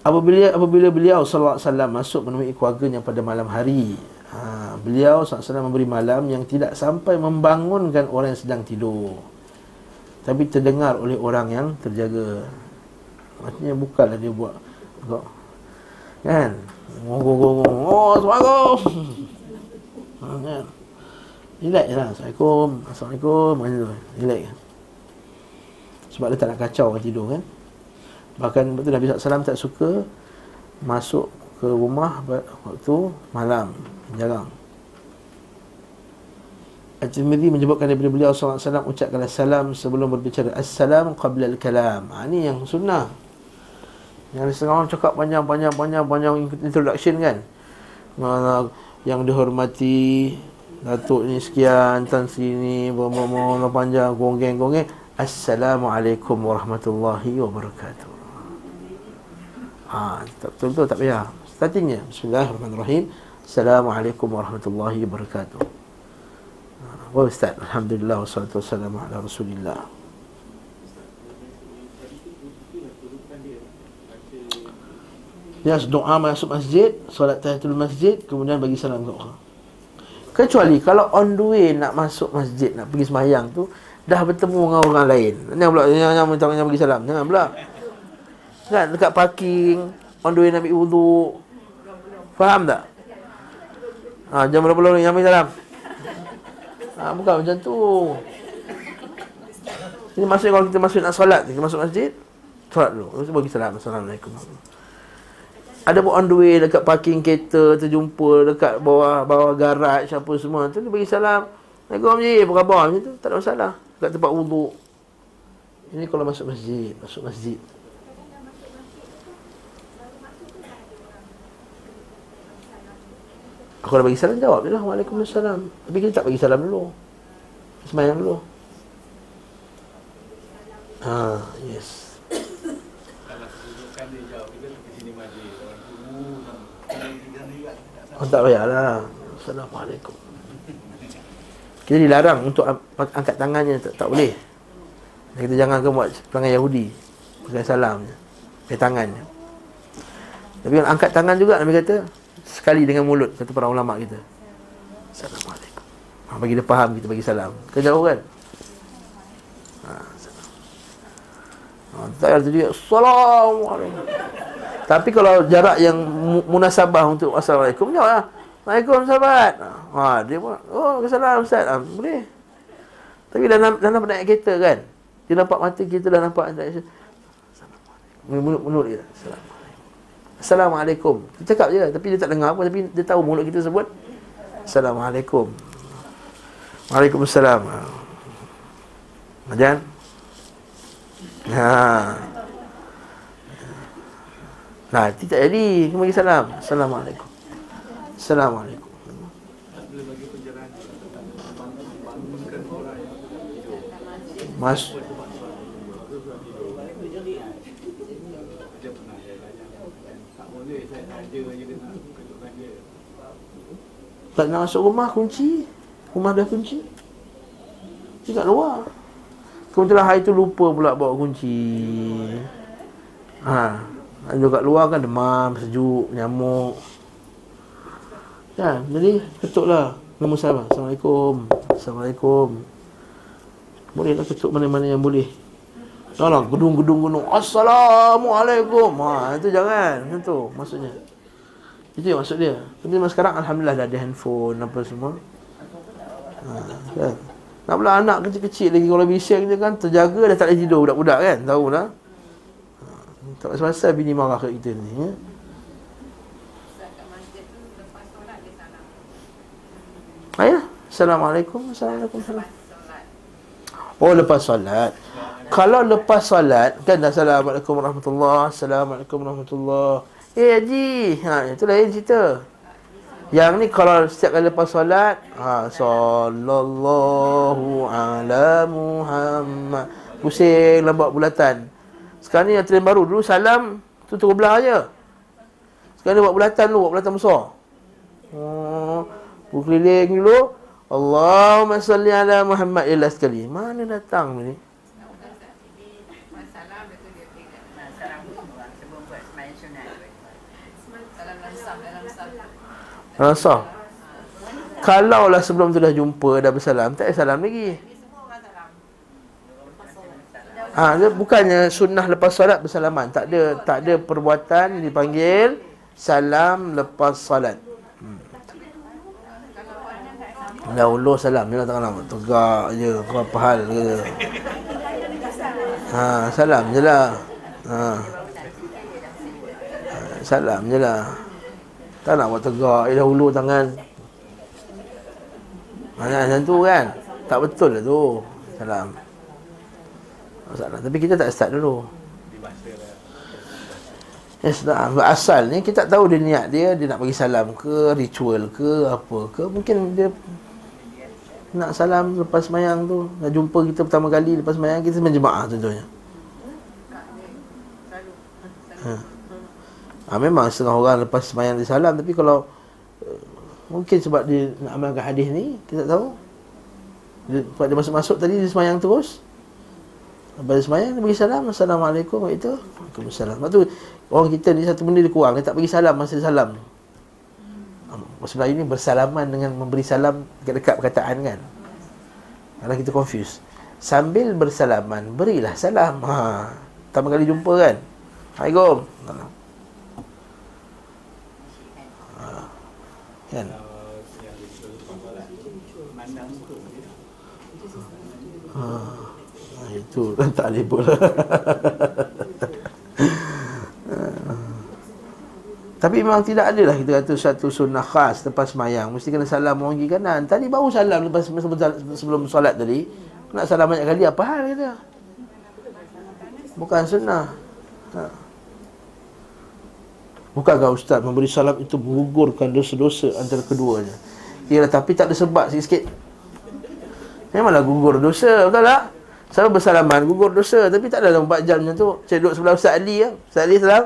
Apabila, apabila beliau Sallallahu Alaihi Wasallam masuk menemui keluarganya pada malam hari ha, Beliau SAW memberi malam yang tidak sampai membangunkan orang yang sedang tidur. Tapi terdengar oleh orang yang terjaga. Maksudnya bukanlah dia buat Kok Kan? Ngong-ngong-ngong Oh, Assalamualaikum ha, kan? Relax lah. Assalamualaikum. Assalamualaikum. Relax. Sebab dia tak nak kacau orang tidur kan Bahkan betul Nabi SAW tak suka Masuk ke rumah waktu malam jarang. At-Tirmidzi menyebutkan daripada beliau SAW ucapkan salam sebelum berbicara Assalam qabla al-kalam. Ha, Ini yang sunnah. Yang setengah orang cakap panjang-panjang panjang panjang introduction kan? Yang dihormati Datuk ni sekian Tan sini Bermomono panjang Gonggeng-gonggeng Assalamualaikum warahmatullahi wabarakatuh Ha, betul-betul tak payah Startingnya Bismillahirrahmanirrahim Assalamualaikum warahmatullahi wabarakatuh. Wa ustaz, alhamdulillah wassalatu wassalamu ala Rasulillah. Dia doa masuk masjid, solat tahiyatul masjid, kemudian bagi salam ke orang. Kecuali kalau on the way nak masuk masjid, nak pergi semayang tu, dah bertemu dengan orang lain. Jangan pula, jangan minta jangan bagi salam. Jangan pula. Kan, dekat parking, on the way nak ambil wuduk. Faham tak? Ha, jam berapa ni? Ambil salam. Ha, bukan macam tu. Ini maksudnya kalau kita masuk nak solat, kita masuk masjid, solat dulu. Lepas tu bagi salam. Assalamualaikum. Ada pun on the way dekat parking kereta, terjumpa dekat bawah bawah garaj apa semua. Tu dia bagi salam. Assalamualaikum apa khabar? Macam tu, tak ada masalah. Dekat tempat wuduk. Ini kalau masuk masjid, masuk masjid. Aku dah bagi salam jawab je lah. Waalaikumsalam Tapi kita tak bagi salam dulu. Semayang dulu. Ha, yes. Oh, tak payahlah. Assalamualaikum. Kita dilarang untuk angkat tangannya. Tak, tak boleh. Kita jangan ke buat perangai Yahudi. Pakai salamnya Pakai tangannya Tapi angkat tangan juga Nabi kata sekali dengan mulut kata para ulama kita. Assalamualaikum. Ha, bagi dia faham kita bagi salam. Kejauh kan? Ha, ha, tak dia Assalamualaikum. Tapi kalau jarak yang munasabah untuk Assalamualaikum jawab lah. Assalamualaikum sahabat. Ha, dia pun oh salam ustaz. Ha, boleh. Tapi dalam dalam naik kereta kan. Dia nampak mata kita dah nampak Assalamualaikum. Mulut dia. Assalamualaikum. Assalamualaikum. Kita cakap je tapi dia tak dengar apa tapi dia tahu mulut kita sebut Assalamualaikum. Waalaikumsalam. Majan? Ha. Nah, tidak jadi. Kau bagi salam. Assalamualaikum. Assalamualaikum. Mas Dia pernah saya tanya. Tak boleh saya saja je kena kejutkan dia. Tak nak masuk rumah kunci. Rumah dah kunci. Dia kat luar. Kebetulan hari tu lupa pula bawa kunci. Ha. Ada kat luar kan demam, sejuk, nyamuk. Kan? Jadi ketuklah. Nama salam. Assalamualaikum. Assalamualaikum. Boleh lah ketuk mana-mana yang boleh. Tolong gedung-gedung gunung. Assalamualaikum. Ha, itu jangan. Macam tu maksudnya. Itu yang maksud dia. Tapi memang sekarang Alhamdulillah dah ada handphone apa semua. Ha, kan? Nak pula anak kecil-kecil lagi kalau bising je kan terjaga dah tak boleh tidur budak-budak kan. Tahu lah. Ha, tak pasal-pasal bini marah kat kita ni. Ya? Ayah. Assalamualaikum. Assalamualaikum. Oh lepas solat Kalau lepas solat Kan Assalamualaikum warahmatullahi Assalamualaikum warahmatullahi Eh Haji. Ha, Itu lain cerita. Yang ni kalau setiap kali lepas solat ha, Sallallahu ala Muhammad. Pusing lambat bulatan. Sekarang ni yang trend baru. Dulu salam Tu terus belah je Sekarang ni buat bulatan dulu Buat bulatan besar. Oh, berkeliling dulu. Allahumma salli ala Muhammad. Illa sekali. Mana datang ni? Masalah betul dia tengok. Salam orang sebelum buat semayang sunat. Salam lansam dalam salam. Rasa. Kalau lah sebelum tu dah jumpa dah bersalam, tak payah salam lagi. Ha, dia bukannya sunnah lepas solat bersalaman. Tak ada tak ada perbuatan dipanggil salam lepas solat. Hmm. Dah ulur salam Dia tak nak tegak je apa hal ke Ha, salam je lah ha. Salam je lah Tak nak buat tegak Dia dah ulur tangan. Mana macam tu kan? Tak betul lah tu. Salam. Masalah. Tapi kita tak start dulu. Yes, tak. Asal ni kita tak tahu dia niat dia Dia nak bagi salam ke Ritual ke Apa ke. Mungkin dia nak salam lepas semayang tu. Nak jumpa kita pertama kali lepas semayang Kita menjemaah contohnya. Ha. Ha. Memang setengah orang lepas semayang dia salam Tapi kalau uh, Mungkin sebab dia nak amalkan hadis ni Kita tak tahu dia, Sebab dia masuk-masuk tadi dia semayang terus Lepas dia semayang dia bagi salam Assalamualaikum itu Waalaikumsalam Lepas tu orang kita ni satu benda dia kurang Dia tak bagi salam masa dia salam Sebenarnya ini bersalaman dengan memberi salam dekat-dekat perkataan kan. Kalau kita confuse. Sambil bersalaman, berilah salam. Ha. Pertama kali jumpa kan. Assalamualaikum. Kan? Ha. ha itu (laughs) tak boleh pula. (laughs) Tapi memang tidak ada lah kita kata satu sunnah khas lepas semayang. Mesti kena salam orang kiri kanan. Tadi baru salam lepas sebelum solat tadi. Nak salam banyak kali apa hal kita? Bukan sunnah. Ha. Bukankah Ustaz memberi salam itu menggugurkan dosa-dosa antara keduanya? Ialah tapi tak ada sebab sikit-sikit. Memanglah gugur dosa, betul tak? Selalu bersalaman, gugur dosa. Tapi tak dalam 4 jam macam tu. Saya duduk sebelah Ustaz Ali ya. Ustaz Ali salam.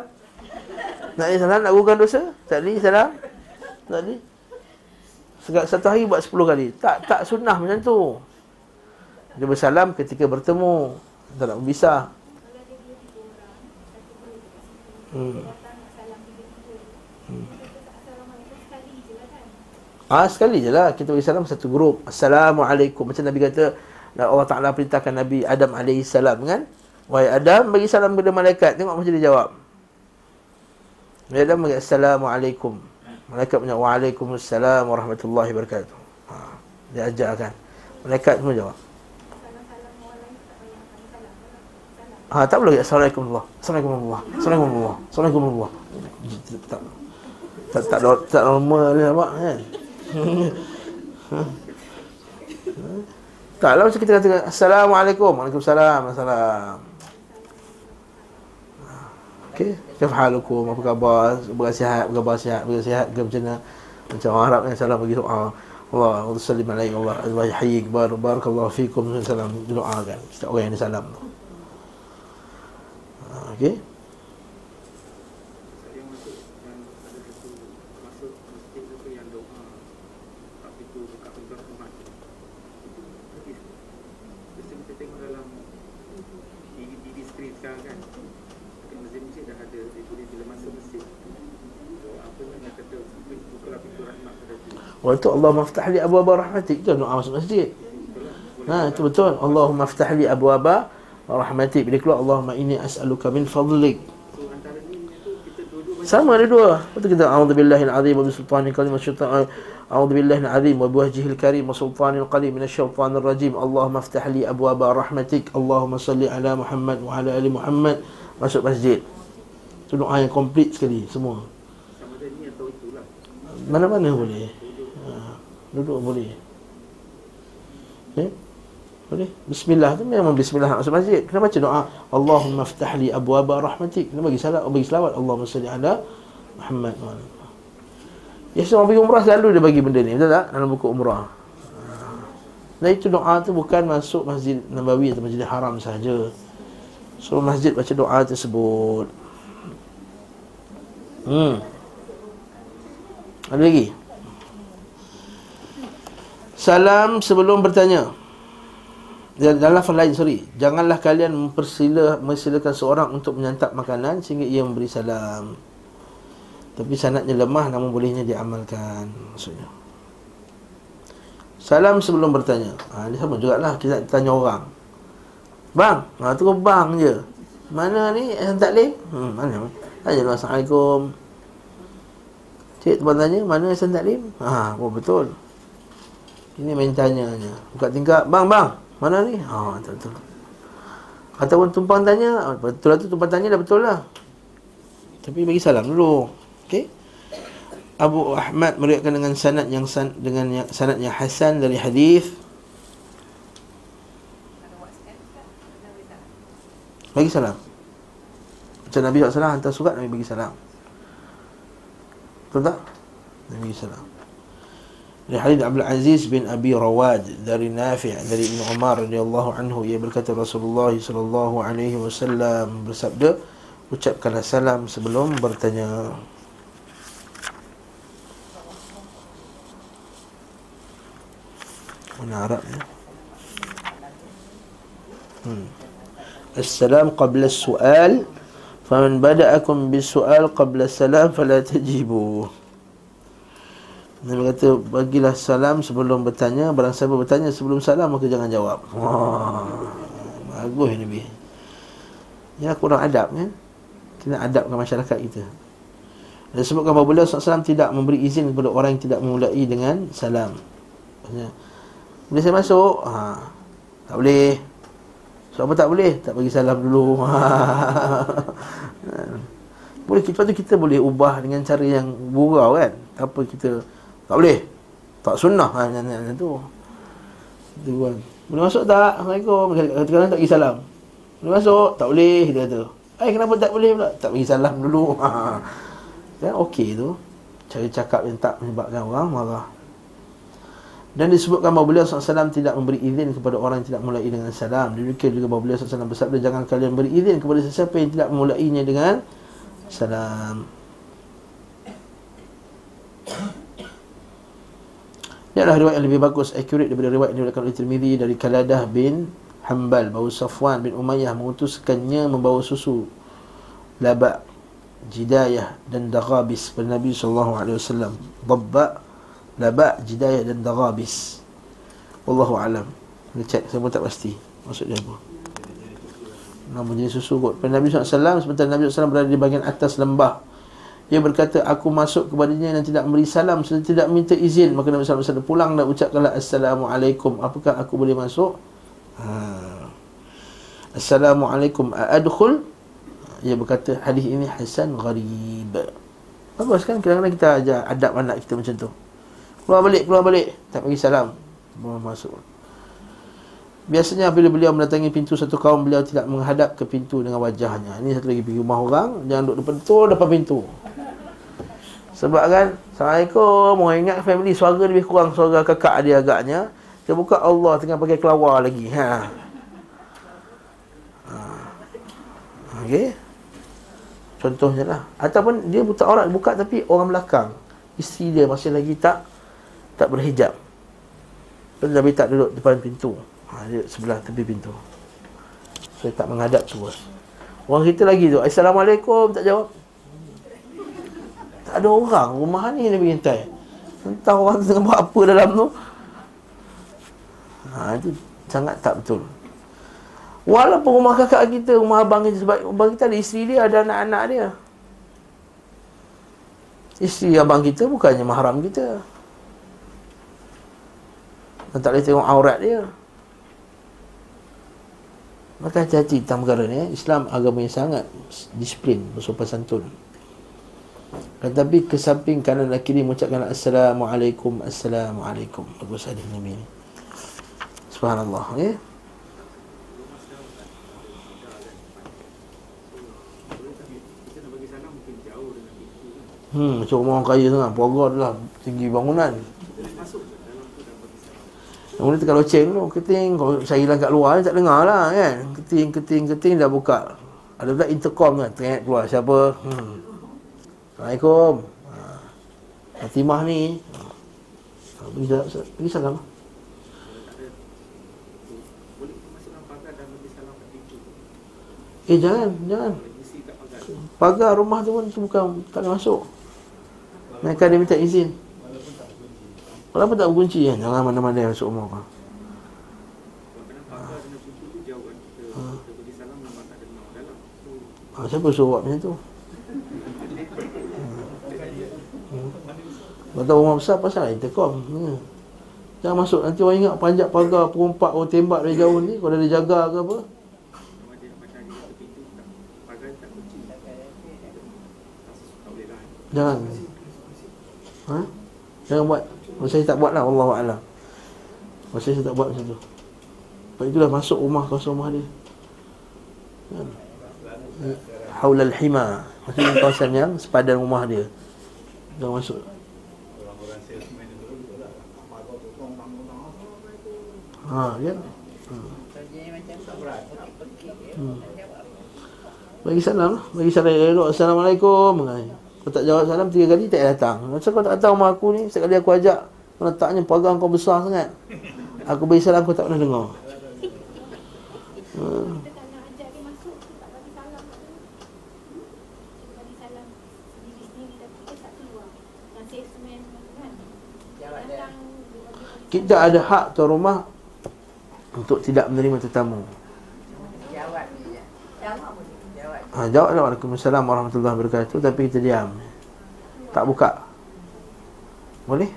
Nak ni salam nak gugurkan dosa? Tak ni salam? Tak ni? Satu hari buat 10 kali. Tak tak sunnah macam tu. Dia bersalam ketika bertemu. Tak nak berpisah. Hmm. Ah sekali je lah kita bagi salam satu grup. Assalamualaikum. Macam Nabi kata Allah Taala perintahkan Nabi Adam salam kan? Wahai Adam bagi salam kepada malaikat. Tengok macam dia jawab. Nabi Adam bagi assalamualaikum. Malaikat punya waalaikumsalam warahmatullahi wabarakatuh. Ha, dia ajarkan. Malaikat semua jawab. Ha, tak perlu Assalamualaikum Allah. Assalamualaikum Allah. Assalamualaikum Allah. Assalamualaikum Allah. Tak tak, tak normal ni nampak kan. (laughs) Macam kita kata Assalamualaikum. Waalaikumsalam Assalam Okey Kif halukum Apa khabar Bersihat Berkhabar sihat Bersihat ke macam mana? Macam orang Arab ni Salam bagi doa. Allah Allah sallim alaik Allah Allah yahyik bar Barakallahu fikum. Salam doa kan Setiap orang yang salam tu. Okey Saya masuk yang ada satu masuk masjid tu yang doa kat pintu buka pintu rahmat. Itu hadis. Biasa kita tengok dalam TV, TV screen sekarang kan. Dekat masjid-masjid dah ada. Dia boleh bila masuk masjid. So, apa yang kata bukalah pintu rahmat pada tu. Wa itu Allahumma aftah li abwaba rahmatik. Itu doa masuk masjid. Ha itu betul. Allahumma aftah li abwaba rahmatik. Bila keluar Allahumma inni as'aluka min fadlik. Sama ada dua. Betul kita A'udzubillahil azim wa bisultanil kalim wa syaitan A'udzubillahil azim wa biwajhihil karim wa sultanil qadim minasyaitanir rajim. Allahumma aftah li abwaba rahmatik. Allahumma salli ala Muhammad wa ala ali Muhammad. Masuk masjid. Itu doa yang komplit sekali Semua. Mana-mana boleh Duduk boleh okay? Boleh Bismillah tu memang Bismillah nak masuk masjid Kena baca doa Allahumma aftah li abwaba rahmatik Kena bagi salat Bagi selawat Allahumma salli ala Muhammad Ya semua pergi umrah selalu dia bagi benda ni Betul tak? Dalam buku umrah Ha. Dan itu doa tu bukan masuk masjid Nabawi atau masjid haram saja. So masjid baca doa tersebut Hmm Ada lagi? Salam sebelum bertanya. Dan dalam lafaz lain sorry. Janganlah kalian mempersila mempersilakan seorang untuk menyantap makanan sehingga ia memberi salam. Tapi sanadnya lemah namun bolehnya diamalkan maksudnya. Salam sebelum bertanya. Ha, ini sama jugalah kita tanya orang. Bang ha, tu bang je. Mana ni? Hasan Taklim hmm, mana? Tanya Assalamualaikum. Cik tuan tanya mana Hasan Taklim ha, oh betul ini main tanya je buka tingkap bang bang mana ni? Ha, betul betul. Ataupun tumpang tanya, betul lah tu tumpang tanya dah betul lah. Tapi bagi salam dulu. Okey. Abu Ahmad meriwayatkan dengan sanad yang san, dengan yang, sanad yang hasan dari hadis bagi salam. Macam Nabi SAW hantar surat Nabi bagi salam. Betul tak? Nabi salam. Dari hadis Abdul Aziz bin Abi Rawad dari Nafi' dari Ibn Umar radhiyallahu anhu ia berkata Rasulullah sallallahu alaihi wasallam bersabda ucapkanlah salam sebelum bertanya. Mana Arab ni? Hmm. Assalam qabla as-su'al. Faman bada'akum bisu'al qabla as-salam fala tajibuh. Nabi kata bagilah salam sebelum bertanya Barang siapa bertanya sebelum salam maka jangan jawab. Wah, Bagus Nabi Ya kurang adab kan Kita adabkan masyarakat kita. Dan sebutkan bahawa beliau SAW tidak memberi izin kepada orang yang tidak memulai dengan salam. Maksudnya Bila saya masuk? Ha, Tak boleh. So apa tak boleh? Tak bagi salam dulu. (laughs) Boleh kita tu kita boleh ubah dengan cara yang gurau kan? Apa kita tak boleh. Tak sunnah ha, macam, macam tu. Itu kan. Boleh masuk tak? Assalamualaikum. Kadang-kadang tak bagi salam. Boleh masuk? Tak boleh. Dia kata. Eh kenapa tak boleh pula? Tak bagi salam dulu. Ha. (laughs) Kan okey tu. Cara cakap yang tak menyebabkan orang marah. Dan disebutkan bahawa beliau SAW tidak memberi izin kepada orang yang tidak mulai dengan salam. Demikian juga bahawa beliau SAW bersabda, jangan kalian beri izin kepada sesiapa yang tidak memulainya dengan salam. Ini adalah riwayat yang lebih bagus, accurate daripada riwayat yang diriwayatkan oleh Tirmizi dari Kaladah bin Hambal bahawa Safwan bin Umayyah mengutuskannya membawa susu labak jidayah dan daghabis kepada Nabi wasallam. Dabba labak jidayah dan daghabis. Wallahu alam. Kita cek saya pun tak pasti maksud dia apa. Nama jenis susu kot. Pada Nabi SAW, sebentar Nabi SAW berada di bahagian atas lembah dia berkata, aku masuk kepadanya dan tidak memberi salam serta tidak minta izin. Maka Nabi SAW pulang dan ucapkanlah Assalamualaikum. Apakah aku boleh masuk? Ha. Assalamualaikum. Adkhul. Dia berkata, hadis ini Hasan Gharib. Bagus kan? Kadang-kadang kita ajar adab anak kita macam tu. Keluar balik, keluar balik. Tak bagi salam. Bawa masuk. Biasanya bila beliau mendatangi pintu satu kaum beliau tidak menghadap ke pintu dengan wajahnya. Ini satu lagi pergi rumah orang, jangan duduk depan tu depan pintu. Sebab kan, Assalamualaikum, orang ingat family suara lebih kurang suara kakak dia agaknya. Dia buka Allah tengah pakai kelawar lagi. Ha. ha. Okey. Contohnya lah. Ataupun dia buta aurat buka tapi orang belakang. Isteri dia masih lagi tak tak berhijab. Tapi tak duduk depan pintu ha, Dia sebelah tepi pintu Saya tak menghadap terus Orang kita lagi tu Assalamualaikum Tak jawab ada orang Rumah ni pergi hentai Entah orang tengah buat apa dalam tu. Ha, Itu sangat tak betul. Walaupun rumah kakak kita Rumah abang kita Sebab abang kita ada isteri dia Ada anak-anak dia. Isteri abang kita bukannya mahram kita. Dan tak boleh tengok aurat dia. Maka hati-hati tentang perkara ni eh. Islam agama yang sangat disiplin Bersopan santun Tetapi kesamping kanan dan kiri Mengucapkan Assalamualaikum Assalamualaikum. Bagus hadis Nabi ni Subhanallah okay? Hmm, macam rumah orang kaya sangat. Puaga adalah tinggi bangunan. Yang boleh tekan loceng tu Keting. Kalau saya hilang kat luar Tak dengar lah kan? Keting Keting Keting Dah buka. Ada pula intercom kan Tengok keluar. Siapa? Hmm. Assalamualaikum. Ha. Fatimah ni. Ha. Pergi salam Pergi salam. Eh jangan Jangan. Pagar? Rumah tu pun tu bukan Tak boleh masuk. Mereka dia minta izin. Kenapa tak berkunci kan? Jangan mana-mana yang masuk rumah kau. Ha, siapa suruh buat macam tu? (laughs) Hmm. Tahu rumah besar pasal intercom. Hmm. Jangan masuk nanti orang ingat panjat pagar perompak orang tembak dari jauh ni kalau dia jaga ke apa. Jangan. Ha? Jangan buat. Masa saya tak buat lah Allah Alam Masa saya tak buat macam tu Lepas itulah masuk rumah kawasan rumah dia kan? Haulal Hima Maksudnya kawasan yang sepadan rumah dia Jangan masuk Ha, ya. Hmm. hmm. Bagi salam lah. Bagi salam. Assalamualaikum. Kau tak jawab salam tiga kali tak datang. Macam kau tak datang rumah aku ni, sekali aku ajak letaknya pagar kau besar sangat. Aku bagi salam kau tak pernah dengar. Hmm. Kita ada hak tuan rumah untuk tidak menerima tetamu. Ha, jawab lah. Waalaikumsalam warahmatullahi wabarakatuh. Tapi kita diam. Tak buka. Boleh?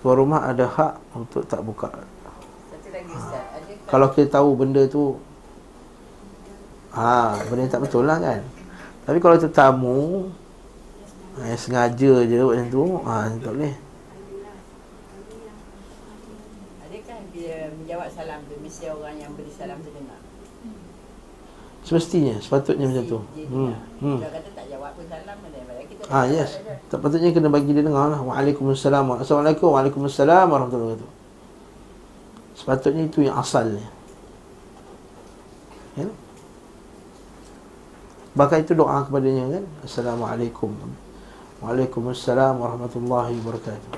Tuan rumah ada hak untuk tak buka. Ha. Kalau kita tahu benda tu ha, Benda tak betul lah kan? Tapi kalau tu tamu ha, Sengaja je macam tu ha, Tak boleh Adakah dia menjawab salam tu Mesti orang yang beri salam sedengar Semestinya, sepatutnya macam tu. Hmm. Hmm. Ah, yes. Sepatutnya kena bagi dia dengar lah. Waalaikumsalam. Assalamualaikum. Waalaikumsalam warahmatullahi wabarakatuh. Sepatutnya itu yang asalnya. Ya? Bahkan itu doa kepadanya kan. Assalamualaikum. Waalaikumsalam warahmatullahi wabarakatuh.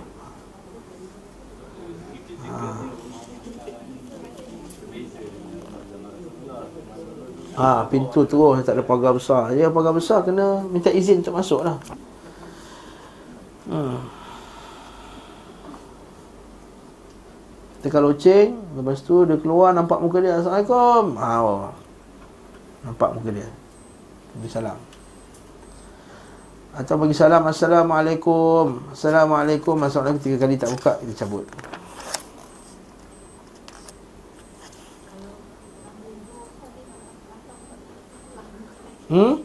Ah. Ha, pintu terus tak ada pagar besar. Ya pagar besar kena minta izin untuk masuk lah. Hmm. Tekan loceng, lepas tu dia keluar nampak muka dia. Assalamualaikum. Ha, oh. Nampak muka dia. Bagi salam. Atau bagi salam Assalamualaikum. Assalamualaikum. Assalamualaikum tiga kali tak buka, kita cabut. Hmm?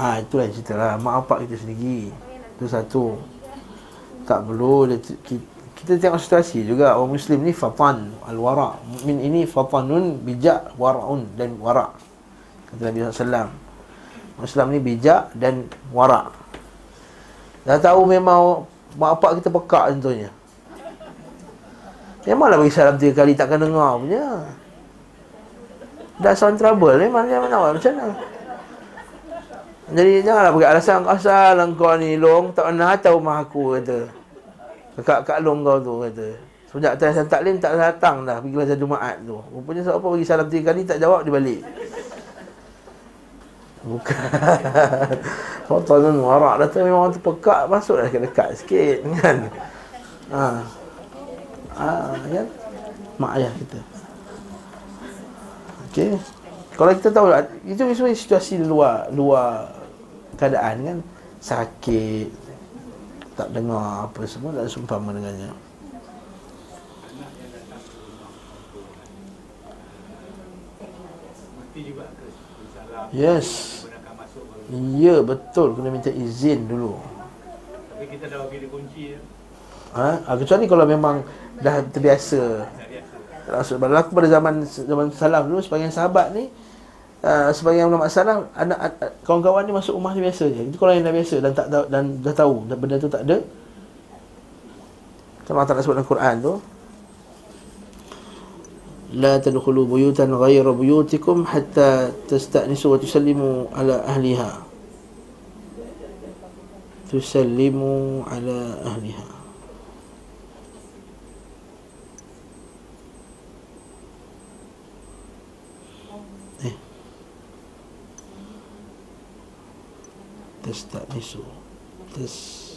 Ah itulah yang cerita lah. Mak bapak kita sendiri. Itu satu. Tak perlu. Dia, kita, kita tengok situasi juga. Orang Muslim ni fatan Al-wara' Min ini fatanun bijak wara'un Dan wara' Kata Nabi SAW Islam ni bijak dan wara' Dah tahu memang Mak bapak kita pekak contohnya Memanglah bagi salam tiga kali takkan dengar punya Dah sound trouble Memang dia mana macam mana jadi janganlah bagi alasan asal kau ni long tak pernah tahu mah aku kata. Kakak kak long kau tu kata. Sejak atas yang taklim tak datang dah pergi belajar Jumaat tu. Rupanya sebab apa bagi salam tiga kali tak jawab dia balik. Bukan. (laughs) Fotonan warak datang memang orang tu pekak masuk dah dekat sikit kan. Ha. Ha, kan? Mak ayah kita. Okey. Kalau kita tahu itu sebenarnya situasi luar luar keadaan kan sakit tak dengar apa semua tak seumpama dengannya Yes. Ya betul kena minta izin dulu. Tapi kita dah bagi kunci ya. Ha? ha kecuali kalau memang dah terbiasa. Tak masuk berlaku pada zaman zaman salam dulu sebagian sahabat ni uh, sebagai ulama salam anak kawan-kawan ni masuk rumah biasa je. Itu kalau yang dah biasa dan tak tahu dan dah tahu dan benda tu tak ada. Kalau Allah sebut dalam Quran tu La tadkhulu buyutan ghayra buyutikum hatta tasta'nisu wa tusallimu ala ahliha. Tusallimu ala ahliha. Tastanisu tas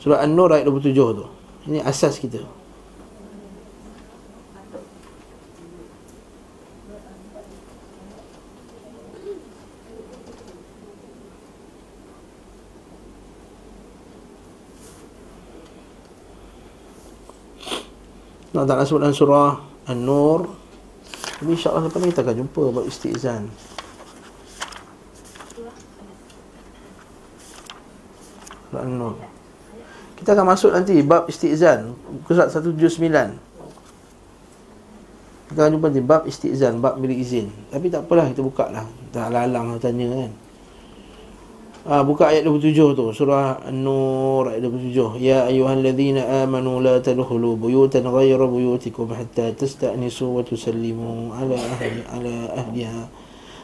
Surah An-Nur ayat 27 tu. Ini asas kita. Nak tak sebut dalam surah An-Nur Tapi insyaAllah lepas ni kita akan jumpa Buat istiqzan An-Nur. Kita akan masuk nanti bab istizan surat 179. Kita akan jumpa nanti bab istizan, bab beri izin. Tapi tak apalah kita buka lah. Tak lalang lah tanya kan. Ha, buka ayat 27 tu surah An-Nur ayat 27 ya ayyuhallazina amanu la tadkhulu buyutan ghayra buyutikum hatta tasta'nisu wa tusallimu ala ahli ala ahliha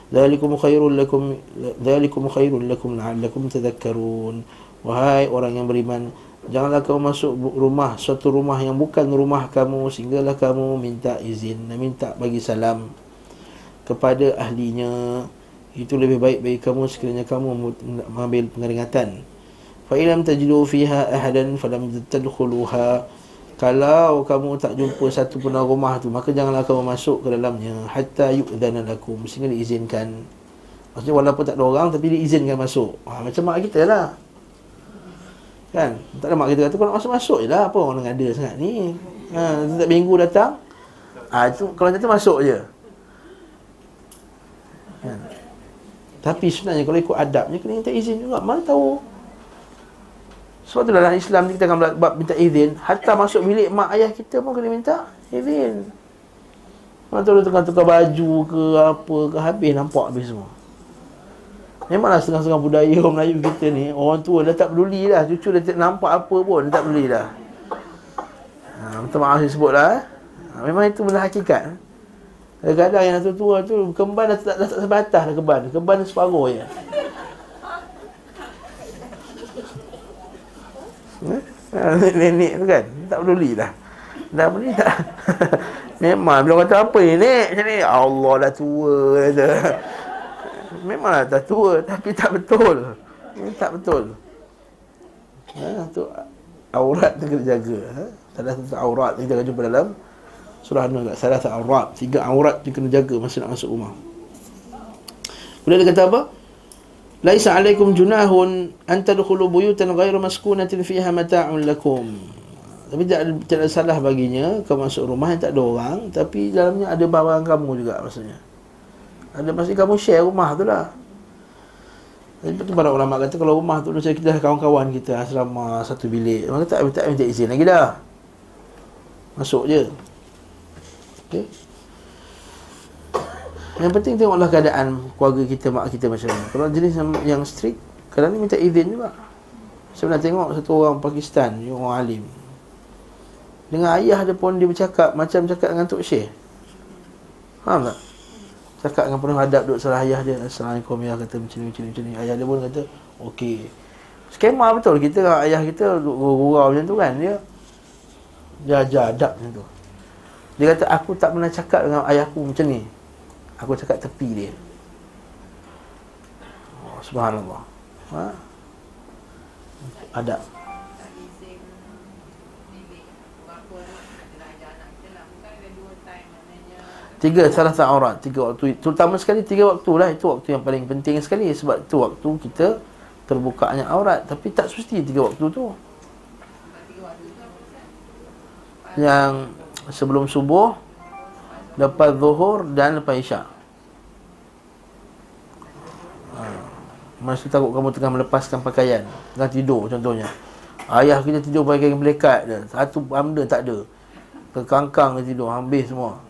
dhalikum khairul lakum dhalikum khairul lakum la'allakum tadhakkarun Wahai orang yang beriman Janganlah kamu masuk rumah Suatu rumah yang bukan rumah kamu Sehinggalah kamu minta izin Minta bagi salam Kepada ahlinya. Itu lebih baik bagi kamu Sekiranya kamu mengambil pengeringatan. Fa'ilam tajidu fiha ahadan Falam tadkhuluha. Kalau kamu tak jumpa satu pun rumah tu Maka janganlah kamu masuk ke dalamnya. Hatta yu'dhana lakum Sehingga diizinkan. Maksudnya walaupun tak ada orang Tapi diizinkan masuk. Ha, Macam mak kita lah Kan? Tak ada mak kita kata kau nak masuk-masuk je lah. Apa orang nak ada sangat ni? Ha, setiap minggu datang. Ha, itu, kalau nanti masuk je. Kan? Tapi sebenarnya kalau ikut adabnya kena minta izin juga. Mana tahu? Sebab tu dalam Islam ni kita akan bab minta izin. Hatta masuk bilik mak ayah kita pun kena minta izin. Mana tahu dia tukar-tukar baju ke apa ke habis nampak habis semua. Memanglah setengah-setengah budaya orang Melayu kita ni Orang tua dah tak peduli lah. Cucu dah tak nampak apa pun Dia tak peduli dah ha, Minta maaf saya sebut lah eh. ha, Memang itu benda hakikat. Kadang-kadang yang tua-tua tu Kemban dah, dah, dah tak sebatas dah kemban. Kemban separuh je. Eh? Ha, nenek tu kan Tak peduli dah. Dah peduli tak. (laughs) Memang bila kata apa ni Nek macam ni? Allah dah tua kata memanglah dah tua (laughs) tapi tak betul. Ini tak betul. Ha, tu aurat tu kena jaga. Ha? Salah satu aurat kita akan jumpa dalam surah An-Nur. Salah satu aurat. Tiga aurat tu kena jaga masa nak masuk rumah. Kemudian dia kata apa? Laisa alaikum junahun an tadkhulu buyutan ghayra maskunatin fiha mata'un lakum. Tapi tidak, tidak salah baginya kau masuk rumah yang tak ada orang tapi dalamnya ada barang kamu juga maksudnya Ada masa kamu share rumah tu lah Lepas tu para ulama kata kalau rumah tu macam kita kawan-kawan kita asrama satu bilik, maka tak tak minta izin lagi dah. Masuk je. Okey. Yang penting tengoklah keadaan keluarga kita, mak kita macam mana. Kalau jenis yang, strict, kadang ni minta izin juga. Saya pernah tengok satu orang Pakistan, orang alim. Dengan ayah dia pun dia bercakap macam cakap dengan Tok Syekh. Faham tak? Cakap dengan penuh adab duduk salah ayah dia Assalamualaikum ya kata macam ni macam ni macam ni. Ayah dia pun kata okey. Skema betul kita ayah kita duduk gurau macam tu kan Dia Dia ajar adab macam tu. Dia kata aku tak pernah cakap dengan ayahku macam ni. Aku cakap tepi dia. Oh, Subhanallah. Ha? Adab Tiga salah aurat. Tiga waktu Terutama sekali tiga waktu lah. Itu waktu yang paling penting sekali Sebab itu waktu kita Terbukanya aurat. Tapi tak semesti tiga waktu tu. Yang Sebelum subuh Lepas zuhur Dan lepas isyak. Ha. Masa takut kamu tengah melepaskan pakaian. Tengah tidur contohnya. Ayah kita tidur pakai kain melekat Satu benda tak ada. Kekangkang dia tidur. Habis semua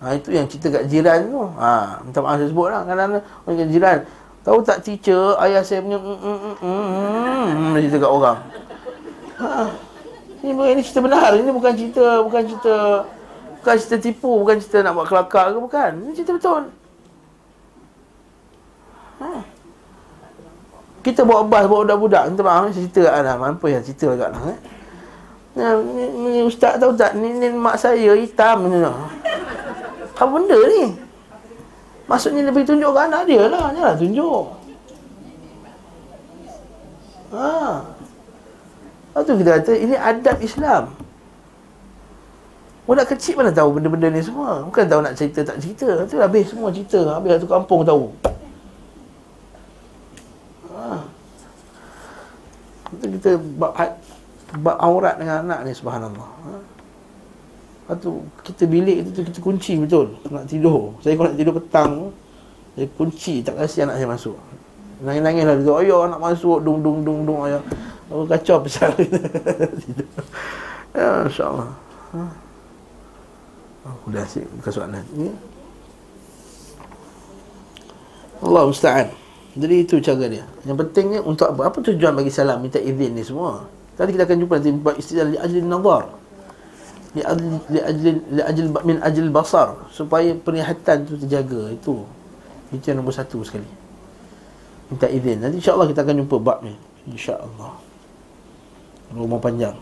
Ha, itu yang cerita kat jiran tu. Ha, minta maaf saya sebut lah. Kadang-kadang orang jiran. Tahu tak teacher, ayah saya punya mm, mm, mm, mm, mm, cerita kat orang. Ha, ini, ini cerita benar. Ini bukan cerita, bukan cerita, bukan cerita tipu, bukan cerita nak buat kelakar ke, bukan. Ini cerita betul. Ha. Kita bawa bas, bawa budak-budak. Minta maaf, saya cerita kat Anam. Mampu yang cerita kat Anam. Eh? Ni, ni, ustaz tahu tak, ni, ni mak saya hitam. Ni. Apa benda ni? Maksudnya lebih tunjuk ke anak dia lah. Janganlah tunjuk. Ha. Lepas tu kita kata, ini adab Islam. Budak kecil mana tahu benda-benda ni semua. Bukan tahu nak cerita, tak cerita. Itu habis semua cerita. Habis satu kampung tahu. Ha. Itu kita bab, bab aurat dengan anak ni, subhanallah. Ha. Lepas tu kita bilik itu kita kunci betul nak tidur. Saya kalau nak tidur petang saya kunci tak kasi anak saya masuk. Nangis-nangis lah dia ayah anak masuk dung dung dung dung ayah. Oh, kacau besar. (laughs) ya insya-Allah. Ha. Aku dah asyik bukan soalan. Ya. Allah musta'an. Jadi itu cara dia. Yang pentingnya untuk apa? Apa tujuan bagi salam minta izin ni semua? Tadi kita akan jumpa nanti istilah li ajli nazar li ajli li ajli min ajli basar. Supaya penglihatan tu terjaga itu. Itu yang nombor satu sekali. Minta izin. Nanti insyaallah kita akan jumpa bab ni. Insyaallah. Rumah panjang.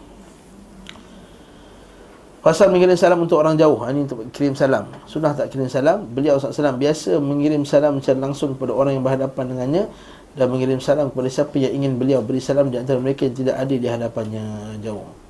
Pasal mengirim salam untuk orang jauh. Ini untuk kirim salam. Sudah tak kirim salam? Beliau SAW biasa mengirim salam secara langsung kepada orang yang berhadapan dengannya Dan mengirim salam kepada siapa yang ingin beliau beri salam Di antara mereka yang tidak ada di hadapannya jauh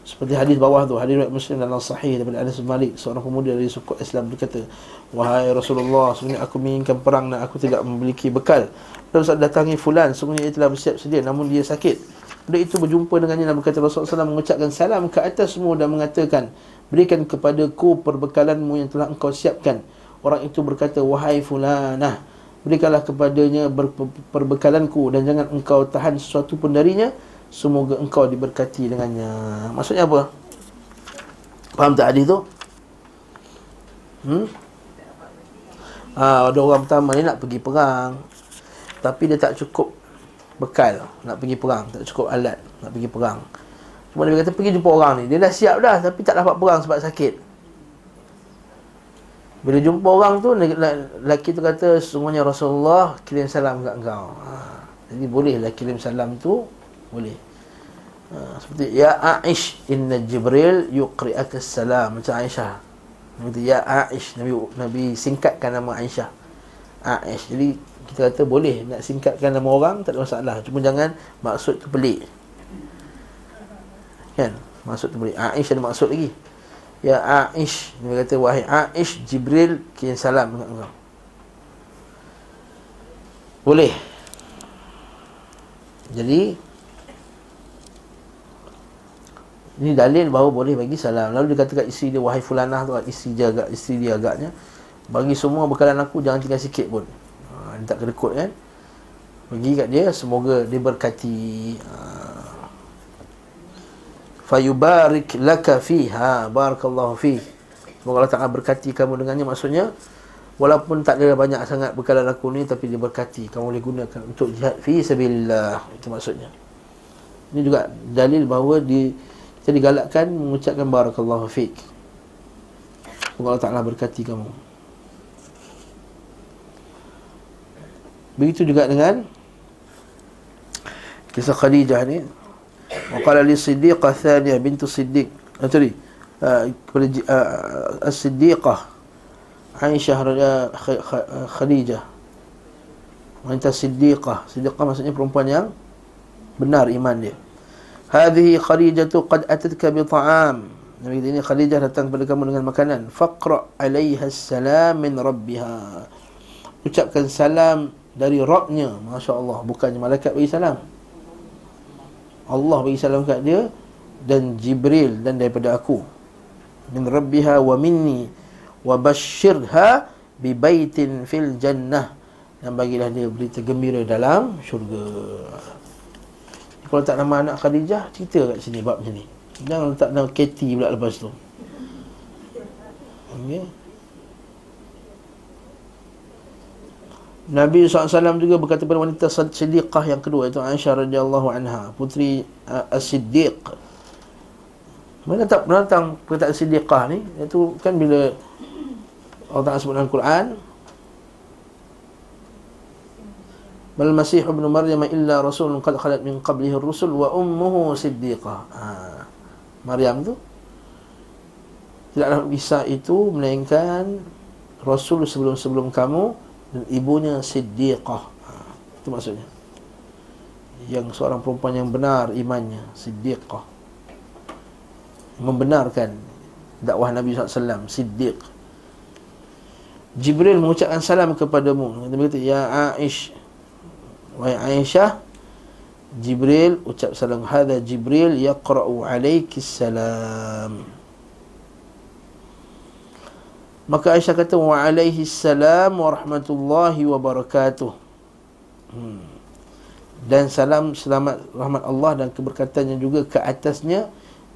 seperti hadis bawah tu hadis riwayat Muslim dalam sahih daripada Anas bin Malik seorang pemuda dari suku Islam berkata wahai Rasulullah sebenarnya aku menginginkan perang dan aku tidak memiliki bekal. Lalu saat datangi fulan sebenarnya ia telah bersiap sedia namun dia sakit. Pada itu berjumpa dengannya dan berkata Rasulullah SAW mengucapkan salam ke atas semua dan mengatakan berikan kepadaku perbekalanmu yang telah engkau siapkan. Orang itu berkata wahai fulanah berikanlah kepadanya perbekalanku dan jangan engkau tahan sesuatu pun darinya Semoga engkau diberkati dengannya. Maksudnya apa? Faham tak hadis tu? Hmm? Ha, ada orang pertama ni nak pergi perang. Tapi dia tak cukup bekal. Nak pergi perang. Tak cukup alat Nak pergi perang. Cuma dia kata pergi jumpa orang ni. Dia dah siap dah Tapi tak dapat perang sebab sakit. Bila jumpa orang tu Lelaki tu kata Semuanya Rasulullah Kirim salam kat engkau. Ha, Jadi bolehlah kirim salam tu boleh. Ha, seperti ya Aish inna Jibril yuqri'aka salam. Macam Aisyah. Nabi ya Aish Nabi Nabi singkatkan nama Aisyah. Aish. Jadi kita kata boleh nak singkatkan nama orang tak ada masalah. Cuma jangan maksud tu pelik kan? Maksud tu pelik Aish ada maksud lagi. Ya Aish. Nabi kata wahai Aish Jibril kirim salam dekat engkau. Boleh. Jadi Ini dalil bahawa boleh bagi salam. Lalu dia kata kat isteri dia wahai fulanah tu isteri dia agak isteri dia agaknya. Bagi semua bekalan aku Jangan tinggal sikit pun. Ha, Dia tak kedekut kan? Bagi kat dia Semoga dia berkati ha. Fayubarik laka fiha Barakallahu fi Semoga Allah Ta'ala berkati kamu dengannya. Maksudnya Walaupun tak ada banyak sangat bekalan aku ni Tapi dia berkati Kamu boleh gunakan untuk jihad Fi sabilillah. Itu maksudnya. Ini juga dalil bahawa di, Kita digalakkan mengucapkan Barakallahu fiqh Semoga Allah Ta'ala berkati kamu Begitu juga dengan kisah Khadijah ni. Waqala li Siddiqah thaniyah bintu Siddiq. Ah tadi. Uh, uh, As-Siddiqah Aisyah uh, Khadijah. Wanita Siddiqah. Siddiqah maksudnya perempuan yang benar iman dia. Hadhihi Khadijah tu qad atatka bi ta'am. Nabi ini Khadijah datang kepada kamu dengan makanan. Faqra 'alaiha salam min rabbiha. Ucapkan salam dari Rabbnya Masya Allah Bukannya malaikat bagi salam Allah bagi salam kat dia Dan Jibril Dan daripada aku Min Rabbiha wa minni Wa bashirha Bi baitin fil jannah Dan bagilah dia berita gembira dalam syurga Kalau tak nama anak Khadijah Cerita kat sini bab macam ni. Jangan letak nama Katie pula lepas tu. Okay Nabi SAW juga berkata kepada wanita siddiqah yang kedua Iaitu Aisyah radhiyallahu anha Putri uh, As-Siddiq. Mana tak pernah datang perkataan siddiqah ni Iaitu kan bila Allah Ta'ala sebut dalam Quran Bal Masih ibn Maryam illa rasul qad khalat min qablihi rusul wa ummuhu siddiqah. Ha. Maryam tu tidaklah bisa itu melainkan rasul sebelum-sebelum kamu dan ibunya siddiqah ha, itu maksudnya. Yang seorang perempuan yang benar imannya siddiqah membenarkan dakwah Nabi SAW siddiq. Jibril mengucapkan salam kepadamu. Dia berkata ya Aish wahai Aisyah Jibril ucap salam hadha Jibril yaqra'u alaiki salam Maka Aisyah kata wa alaihi salam wa rahmatullahi wa barakatuh. Hmm. Dan salam selamat rahmat Allah dan keberkatannya juga ke atasnya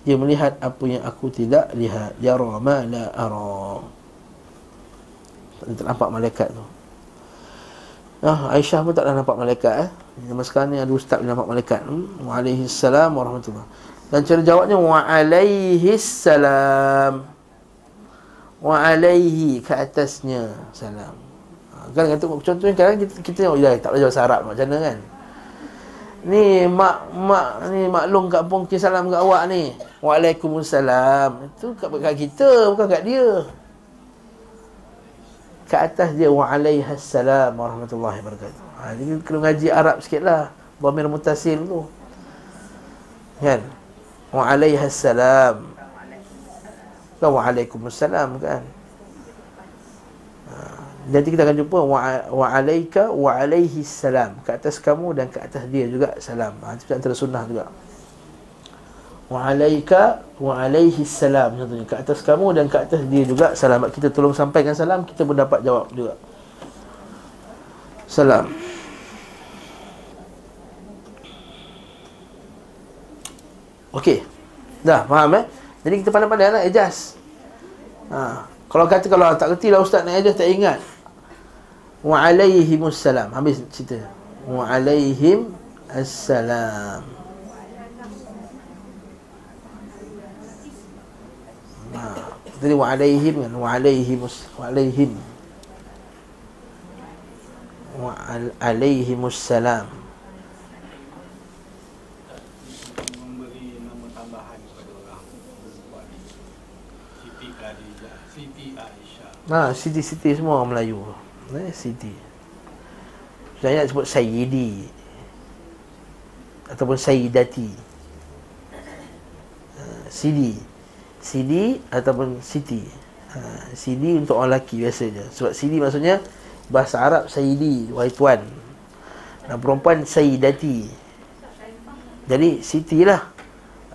dia melihat apa yang aku tidak lihat. Yara ma la ara. Tak nampak malaikat tu. Ah, Aisyah pun tak nampak malaikat eh. Zaman sekarang ni ada ustaz yang nampak malaikat. Hmm. Alaihi salam wa rahmatullah. Dan cara jawabnya wa alaihi salam wa alaihi ke atasnya salam. Ha, kan kata contohnya kadang kita kita ya tak belajar bahasa Arab macam mana kan. Ni mak mak ni maklum kat pun salam kat awak ni. Waalaikumsalam. Itu kat kita bukan kat dia. Ke atas dia wa alaihassalam warahmatullahi wabarakatuh. Ha, jadi kena ngaji Arab sikitlah. Dhamir mutasil tu. Kan? Wa alaihassalam. Kan waalaikumsalam kan ha, Nanti kita akan jumpa wa alaika wa alaihi salam ke atas kamu dan ke atas dia juga salam. Ha, itu antara sunnah juga. Wa alaika wa alaihi salam contohnya ke atas kamu dan ke atas dia juga salam. Kita tolong sampaikan salam, kita pun dapat jawab juga. Salam. Okey. Dah faham eh? Jadi kita pandai-pandai nak adjust. Ha. Kalau kata kalau tak kerti lah ustaz nak adjust tak ingat. Wa alaihim assalam. Habis cerita. Wa alaihim assalam. Ha. Jadi wa alaihim kan wa alaihim wa alaihim. Wa alaihim assalam. Ha, Siti-Siti semua orang Melayu. Eh, Siti. Saya nak sebut Sayyidi. Ataupun Sayyidati. Ha, Sidi CD ataupun CT. Ha, CD untuk orang lelaki biasanya. Sebab CD maksudnya bahasa Arab Sayyidi, wahai tuan. Dan perempuan Sayyidati. Jadi CT lah.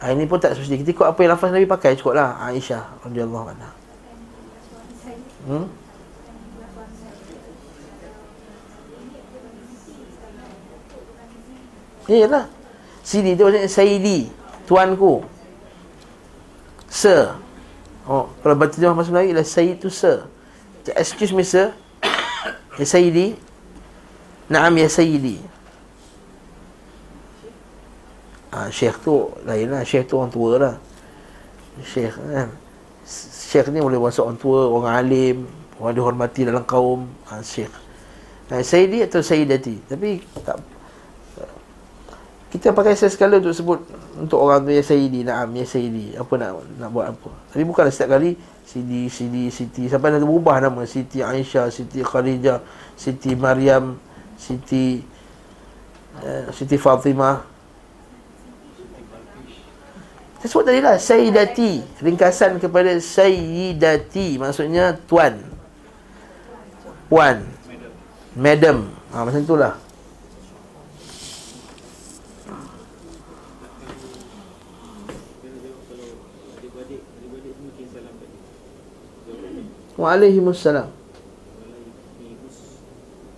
Ha, ini pun tak semestinya. Kita ikut apa yang lafaz Nabi pakai cukup lah. Ha, Aisyah. Alhamdulillah. Hmm? Yelah. Sidi tu maksudnya Sayyidi. Tuanku. Sir. Oh, kalau baca terjemah bahasa Melayu ialah Sayyid tu sir. Excuse me sir. Ya Sayyidi. Naam ya Sayyidi. Ah, Syekh tu lain lah. Syekh tu orang tua lah. Syekh kan. Syekh ni boleh masuk orang tua, orang alim, orang dihormati dalam kaum. Ha, syekh. Nah, Sayyidi atau Sayyidati. Tapi tak kita pakai saya sekali untuk sebut untuk orang tu ya Sayyidi, naam ya Sayyidi. Apa nak nak buat apa. Tapi bukanlah setiap kali Sidi, Sidi, Siti. Sampai nanti berubah nama. Siti Aisyah, Siti Khadijah, Siti Maryam, Siti uh, Siti Fatimah. Saya sebut tadi lah Sayyidati Ringkasan kepada Sayyidati Maksudnya Tuan Puan Madam ha, Macam itulah Waalaikumsalam.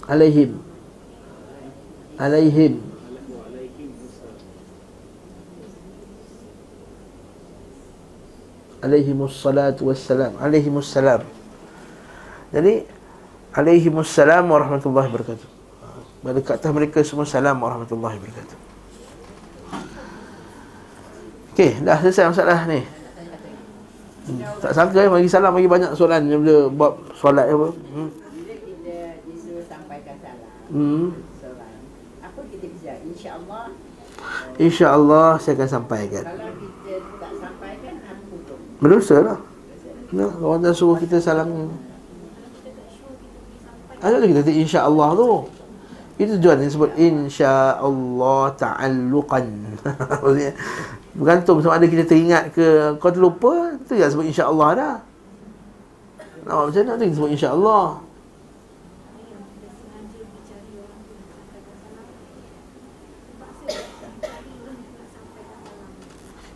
Alaihim. Alaihim. Alaihimussalatu wassalam. Alaihimussalam. Jadi alaihimussalam warahmatullahi wabarakatuh. Pada kata mereka semua salam warahmatullahi wabarakatuh. Okey, dah selesai masalah ni. Hmm. Tak sangka eh, bagi salam bagi banyak soalan bila buat solat apa. Hmm. Bila kita disuruh sampaikan salam. Hmm. Soalan. Apa kita bisa? Insya-Allah. Insya-Allah saya akan sampaikan. Kalau kita tak sampaikan apa hukum? Berdosa lah. Nah, orang dah suruh kita salam. Ada lagi kata insya-Allah tu. Itu tujuan yang sebut insya-Allah ta'alluqan. (laughs) Maksudnya bergantung sama ada kita teringat ke kau terlupa, tu yang sebut insya-Allah dah. Nak buat macam mana tu sebut insya-Allah.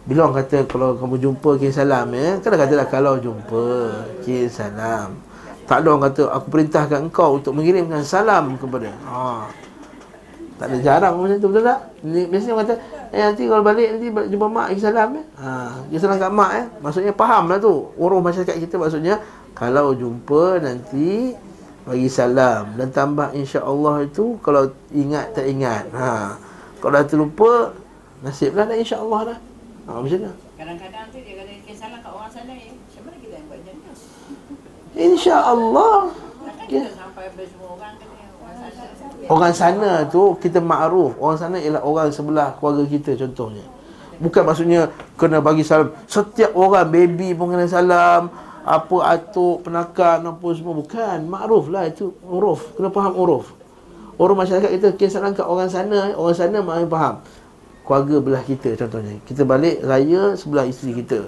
Bila orang kata kalau kamu jumpa kirim salam ya, kan kata dah kalau jumpa kirim salam. Tak ada orang kata aku perintahkan engkau untuk mengirimkan salam kepada. Ha. Tak ada jarang macam tu betul tak? Biasanya orang kata eh nanti kalau balik nanti jumpa mak kirim salam ya. Ha, kirim salam kat mak ya. Maksudnya fahamlah tu. Urus masyarakat kita maksudnya kalau jumpa nanti bagi salam dan tambah insya-Allah itu kalau ingat tak ingat. Ha. Kalau dah terlupa nasiblah dah insya-Allah dah. Ha, macam mana? Kadang-kadang tu dia kata kirim salam kat orang sana ya. Macam mana kita yang buat macam tu? Insya-Allah. Takkan Ya. kita sampai ber semua orang orang sana. Orang sana tu kita makruf. Orang sana ialah orang sebelah keluarga kita contohnya. Bukan maksudnya kena bagi salam setiap orang baby pun kena salam, apa atuk, penakan apa semua bukan. Makruf lah itu uruf. Kena faham uruf. Orang masyarakat kita kirim salam kat orang sana, orang sana mahu faham. Keluarga belah kita contohnya. Kita balik raya sebelah isteri kita.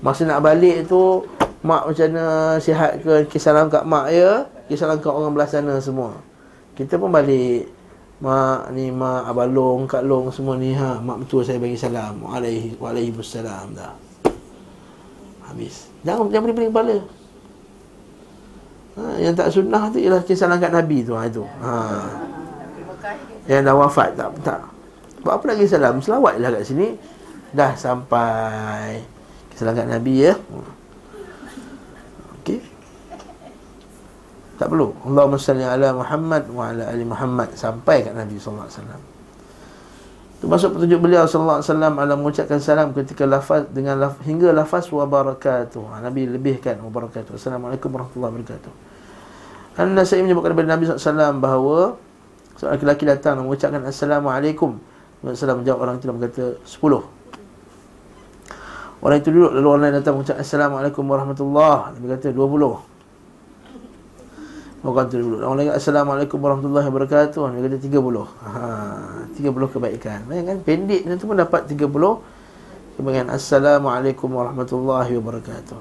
Masa nak balik tu mak macam mana sihat ke salam kat mak ya, salam kat orang belah sana semua. Kita pun balik Mak ni mak abang long, kak long semua ni ha mak betul saya bagi salam. Waalaihi waalaikumsalam dah. Habis. Jangan jangan pening kepala. Ha, yang tak sunnah tu ialah kisah salam kat Nabi tu ha itu. Ha. Yang dah wafat tak tak. Buat apa lagi salam? Selawatlah kat sini. Dah sampai kisah salam kat Nabi ya. Tak perlu. Allahumma salli ala Muhammad wa ala ali Muhammad sampai kat Nabi sallallahu alaihi wasallam. Itu masuk petunjuk beliau sallallahu alaihi wasallam dalam mengucapkan salam ketika lafaz dengan laf, hingga lafaz wa barakatuh. Ha, Nabi lebihkan wa barakatuh. Assalamualaikum warahmatullahi wabarakatuh. An-Nasai menyebutkan kepada Nabi SAW bahawa seorang lelaki datang mengucapkan Assalamualaikum. Nabi SAW menjawab orang itu dan berkata 10. Orang itu duduk lalu orang lain datang mengucap Assalamualaikum warahmatullahi Nabi kata 20. Tu dulu. Orang lagi Assalamualaikum warahmatullahi wabarakatuh. Dia kata 30. Ha, 30 kebaikan. Bayangkan pendek dia tu pun dapat 30 kebaikan. Assalamualaikum warahmatullahi wabarakatuh.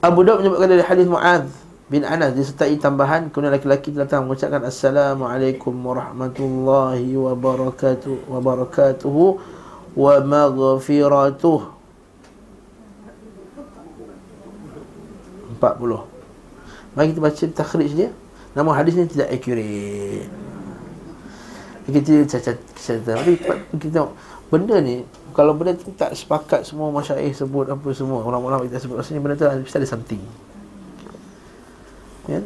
Abu Daud menyebutkan dari hadis Muadz bin Anas disertai tambahan kemudian laki-laki datang mengucapkan Assalamualaikum warahmatullahi wabarakatuh wabarakatuh wa maghfiratuh 40 Mari kita baca takhrij dia. Namun hadis ni tidak accurate. Kita cacat cerita Tapi kita Benda ni Kalau benda tu tak sepakat semua masyaih sebut apa semua Orang-orang kita sebut Rasanya benda tu mesti ada something. Ya?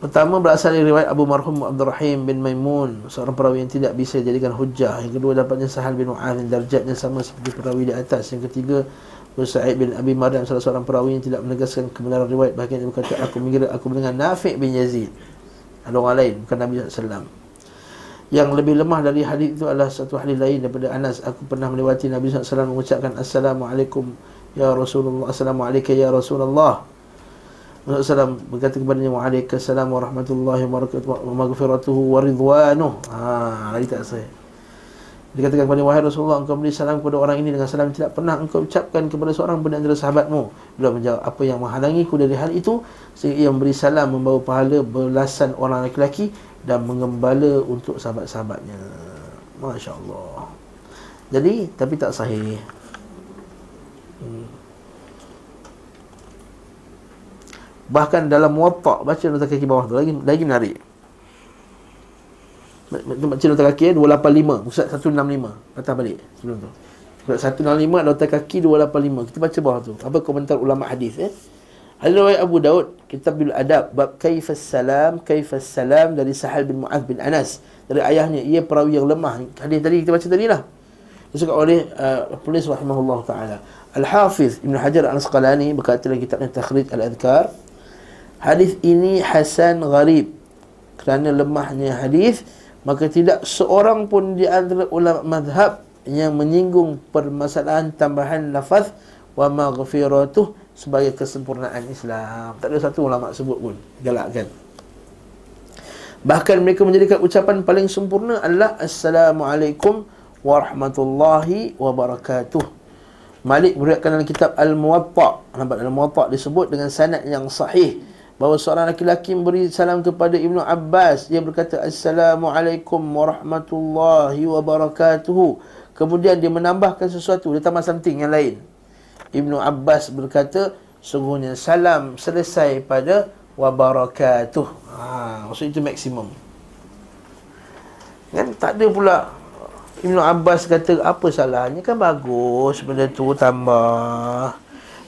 Pertama berasal dari riwayat Abu Marhum Abdul Rahim bin Maimun Seorang perawi yang tidak bisa dijadikan hujah Yang kedua dapatnya Sahal bin Mu'ad darjatnya sama seperti perawi di atas. Yang ketiga Sa'id bin Abi Maryam salah seorang perawi yang tidak menegaskan kebenaran riwayat Bahkan dia berkata aku mengira aku mendengar Nafi' bin Yazid. Ada orang lain bukan Nabi SAW Yang lebih lemah dari hadis itu adalah satu hadis lain daripada Anas. Aku pernah melewati Nabi SAW mengucapkan Assalamualaikum Ya Rasulullah Assalamualaikum Ya Rasulullah. Rasulullah SAW berkata kepadanya Waalaikumsalam warahmatullahi wabarakatuh Wa maghfiratuhu wa ridwanuh Haa, lagi tak saya Dia katakan kepada Wahai Rasulullah Engkau beri salam kepada orang ini dengan salam Tidak pernah engkau ucapkan kepada seorang pun antara sahabatmu. Beliau menjawab Apa yang menghalangiku dari hal itu? Sehingga ia memberi salam Membawa pahala belasan orang lelaki Dan mengembala untuk sahabat-sahabatnya. Masya Allah Jadi, tapi tak sahih. Hmm. Bahkan dalam muwatta baca nota kaki bawah tu lagi lagi menarik. Baca nota kaki 285, pusat 165. Atas balik sebelum tu. Pusat 165 nota kaki 285. Kita baca bawah tu. Apa komentar ulama hadis eh? Riwayat Abu Daud, Kitabul Adab, bab kaifas salam, kaifas salam dari Sahal bin Mu'adz bin Anas. Dari ayahnya, ia perawi yang lemah. Hadis tadi kita baca tadi lah. Disebut oleh uh, penulis rahimahullah ta'ala. Al-Hafiz Ibn Hajar Al-Asqalani berkata dalam kitabnya Takhrij Al-Adhkar hadis ini hasan gharib kerana lemahnya hadis maka tidak seorang pun di antara ulama mazhab yang menyinggung permasalahan tambahan lafaz wa maghfiratuh sebagai kesempurnaan Islam. Tak ada satu ulama sebut pun galakkan. Bahkan mereka menjadikan ucapan paling sempurna adalah Assalamualaikum warahmatullahi wabarakatuh. Malik meriwayatkan dalam kitab Al-Muwatta. Nampak dalam Muwatta disebut dengan sanad yang sahih bahawa seorang lelaki memberi salam kepada Ibnu Abbas. Dia berkata assalamualaikum warahmatullahi wabarakatuh kemudian dia menambahkan sesuatu dia tambah something yang lain. Ibnu Abbas berkata sungguhnya salam selesai pada wabarakatuh. Ha maksud itu maksimum. Kan tak ada pula. Ibnu Abbas kata apa salahnya? Kan bagus benda tu tambah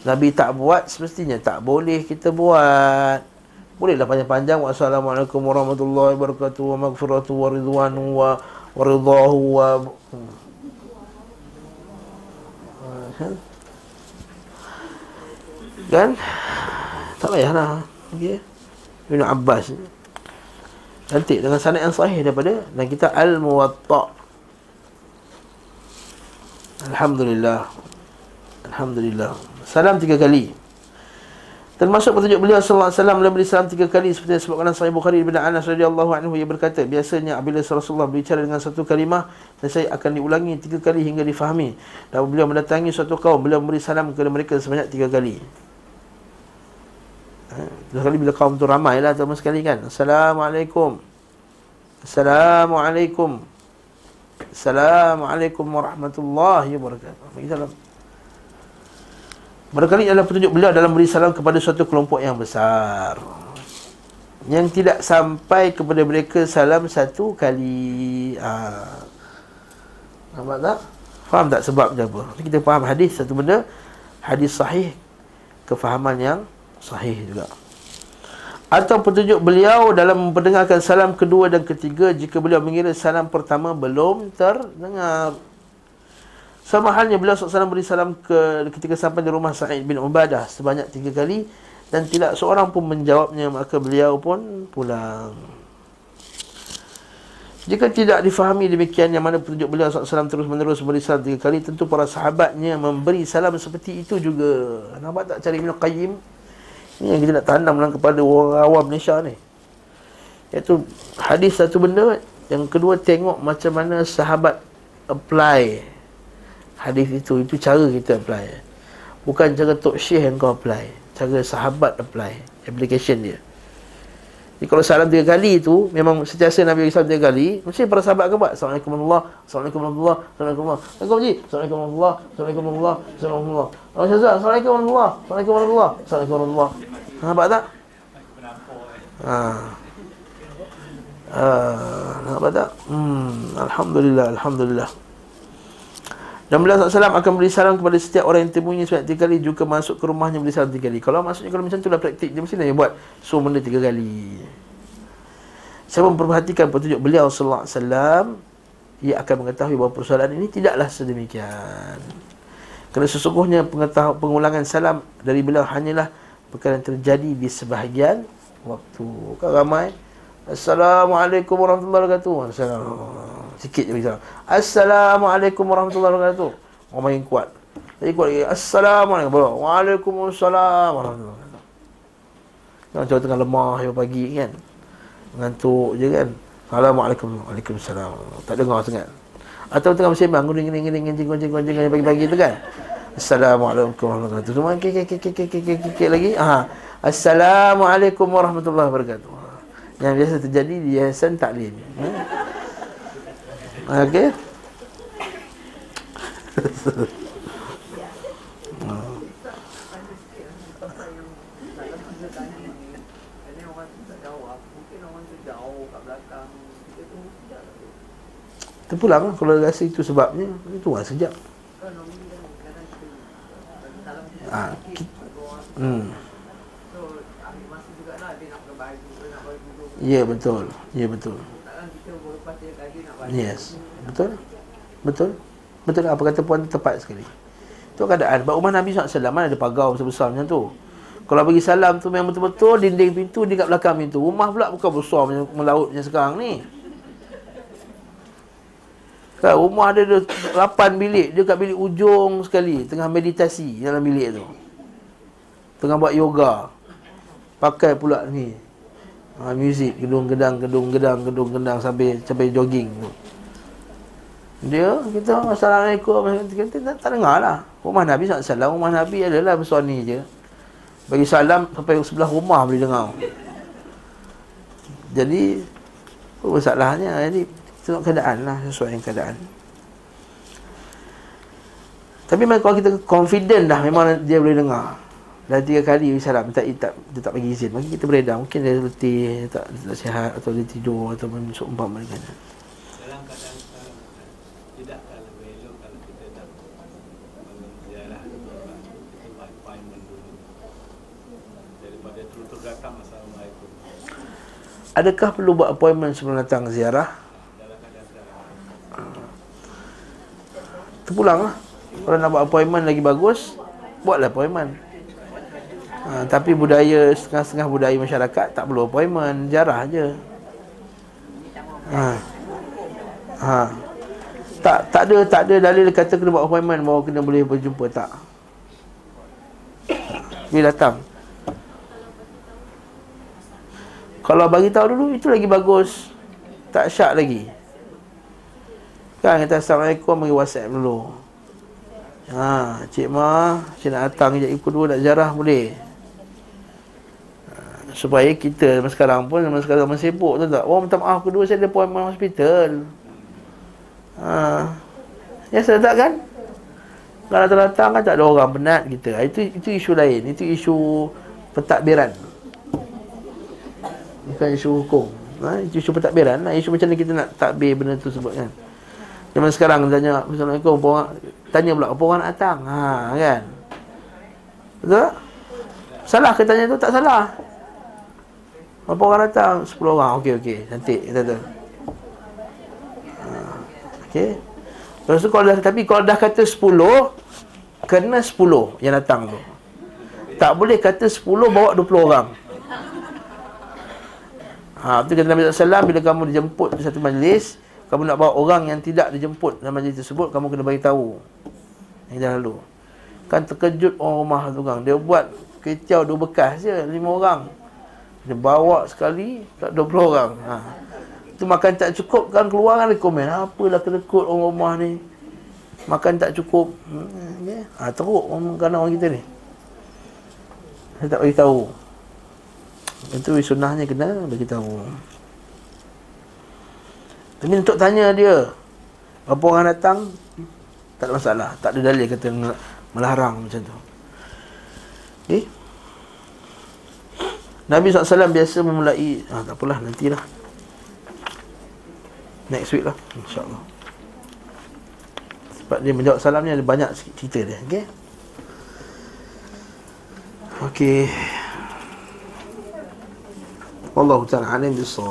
Nabi tak buat semestinya tak boleh kita buat. Bolehlah panjang-panjang. Wassalamualaikum warahmatullahi wabarakatuh. Wa maghfiratu wa ridwanu wa ridahu wa kan? Tak payahlah. Okey. Ibn Abbas. Cantik dengan sanad yang sahih daripada dan kita al-muwatta. Alhamdulillah. Alhamdulillah Salam tiga kali. Termasuk petunjuk beliau sallallahu alaihi wasallam beri salam tiga kali seperti yang disebutkan Sahih Bukhari bin Anas radhiyallahu anhu. Ia berkata biasanya apabila Rasulullah berbicara dengan satu kalimah dan saya akan diulangi tiga kali hingga difahami. Dan beliau mendatangi suatu kaum beliau memberi salam kepada mereka sebanyak tiga kali. Ha, kali bila kaum tu ramai lah teman sekali kan. Assalamualaikum. Assalamualaikum. Assalamualaikum warahmatullahi wabarakatuh. Salam Barangkali adalah petunjuk beliau dalam beri salam kepada suatu kelompok yang besar Yang tidak sampai kepada mereka salam satu kali ha. Nampak tak? Faham tak sebab apa? Kita faham hadis satu benda Hadis sahih Kefahaman yang sahih juga Atau petunjuk beliau dalam mendengarkan salam kedua dan ketiga Jika beliau mengira salam pertama belum terdengar sama halnya beliau SAW beri salam ke, ketika sampai di rumah Sa'id bin Ubadah sebanyak tiga kali dan tidak seorang pun menjawabnya maka beliau pun pulang. Jika tidak difahami demikian yang mana petunjuk beliau SAW terus menerus beri salam tiga kali tentu para sahabatnya memberi salam seperti itu juga. Nampak tak cari Ibn Qayyim? Ini yang kita nak tanam dalam kepada orang awam Malaysia ni. Iaitu hadis satu benda yang kedua tengok macam mana sahabat apply hadis itu itu cara kita apply. Bukan cara tok syekh yang kau apply cara sahabat apply application dia. Jadi kalau salam tiga kali itu memang sentiasa Nabi salam tiga kali mesti para sahabat akan buat assalamualaikum warahmatullahi assalamualaikum warahmatullahi assalamualaikum warahmatullahi assalamualaikum warahmatullahi assalamualaikum warahmatullahi assalamualaikum warahmatullahi assalamualaikum warahmatullahi assalamualaikum warahmatullahi assalamualaikum warahmatullahi nampak tak ha. Uh, apa tak? Hmm, Alhamdulillah, Alhamdulillah. Dan Nabi SAW akan beri salam kepada setiap orang yang temuinya sebanyak tiga kali Juga masuk ke rumahnya beri salam tiga kali. Kalau maksudnya kalau macam tu lah praktik Dia. Mesti nak buat So benda tiga kali. Saya memperhatikan petunjuk beliau Wasallam. Ia akan mengetahui bahawa persoalan ini tidaklah sedemikian. Kerana sesungguhnya pengulangan salam dari beliau hanyalah Perkara yang terjadi di sebahagian waktu. Kan ramai. Assalamualaikum warahmatullahi wabarakatuh. Assalamualaikum Sikit je bagi salam Assalamualaikum warahmatullahi wabarakatuh. Orang main kuat. Jadi kuat lagi. Assalamualaikum. Warahmatullahi wabarakatuh. Macam tengah lemah ya pagi kan. Ngantuk je kan. Assalamualaikum. Waalaikumsalam. Tak dengar sangat. Atau tengah bersembang. Guning guning guning Guning guning guning guning Pagi-pagi tu kan. Assalamualaikum warahmatullahi wabarakatuh. Semua kek lagi. Aha. Assalamualaikum warahmatullahi wabarakatuh. Yang biasa terjadi di Yayasan Taklim. Hmm? Okey. (laughs) Terpulang lah kalau rasa itu sebabnya Itu lah sejak ha, hmm. Ya betul Ya betul Yes. Betul? Betul? Betul apa kata puan tepat sekali. Itu keadaan. Sebab rumah Nabi SAW mana ada pagar besar-besar macam tu. Kalau bagi salam tu memang betul-betul dinding pintu di kat belakang pintu. Rumah pula bukan besar macam melaut macam sekarang ni. Kan rumah ada 8 bilik. Dia kat bilik ujung sekali. Tengah meditasi dalam bilik tu. Tengah buat yoga. Pakai pula ni ha, Muzik Gedung gedang Gedung gedang Gedung gedang Sampai sampai jogging tu. Dia Kita Assalamualaikum Kita tak, tak dengar lah Rumah Nabi SAW Rumah Nabi adalah Besar ni je. Bagi salam Sampai sebelah rumah Boleh dengar. Jadi Apa masalahnya Jadi Tengok keadaan lah Sesuai dengan keadaan. Tapi kalau kita confident dah Memang dia boleh dengar Dah tiga kali salam tak, tak, dia tak bagi izin. Mungkin kita beredar Mungkin dia letih tak, tak sihat Atau dia tidur Atau masuk umpam mereka Dalam keadaan Tidak kalau elok Kalau kita tak Menziarah Daripada terus datang Assalamualaikum. Adakah perlu buat appointment sebelum datang ziarah? Terpulang lah. Kalau nak buat appointment lagi bagus Buatlah appointment ha, Tapi budaya Setengah-setengah budaya masyarakat Tak perlu appointment Jarah je ha. Ha. Tak tak ada tak ada dalil kata kena buat appointment bahawa kena boleh berjumpa tak. Bila datang. Kalau bagi tahu dulu itu lagi bagus. Tak syak lagi. Kan kata assalamualaikum bagi WhatsApp dulu. Ha, cik Ma, cik nak datang kejap ikut dua nak jarah boleh supaya kita zaman sekarang pun zaman sekarang zaman sibuk tu tak? Oh minta maaf kedua saya ada appointment hospital. Ha. Ya saya tak kan? Kalau datang kan tak ada orang penat kita. Ha, itu itu isu lain. Itu isu pentadbiran. Bukan isu hukum. Ha, itu isu pentadbiran lah. Isu macam mana kita nak takbir benda tu sebut kan? Zaman sekarang tanya Assalamualaikum orang tanya pula apa orang nak datang? Ha kan? Betul salah ke tanya tu? Tak salah Berapa orang datang? 10 orang. Okey, okey. Cantik. Kata tu. Ha. Okey. Lepas tu kalau dah, tapi kalau dah kata 10, kena 10 yang datang tu. Tak boleh kata 10 bawa 20 orang. Ha, tu kata Nabi SAW, bila kamu dijemput di satu majlis, kamu nak bawa orang yang tidak dijemput dalam majlis tersebut, kamu kena bagi tahu. Ini dah lalu. Kan terkejut orang rumah tu kan. Dia buat kecau dua bekas je, lima orang. Dia bawa sekali tak 20 orang. Ha. Itu makan tak cukup kan keluar kan komen. Apalah kedekut orang rumah ni. Makan tak cukup. Hmm, yeah. Ha, teruk orang kerana orang kita ni. Saya tak bagi tahu. Itu sunnahnya kena bagi tahu. Tapi untuk tanya dia Berapa orang datang Tak ada masalah Tak ada dalil kata melarang macam tu Okay Nabi SAW biasa memulai ah, Tak apalah nantilah. Next week lah InsyaAllah. Sebab dia menjawab salam ni Ada banyak sikit cerita dia Okay Okay Wallahu ta'ala alim bisawab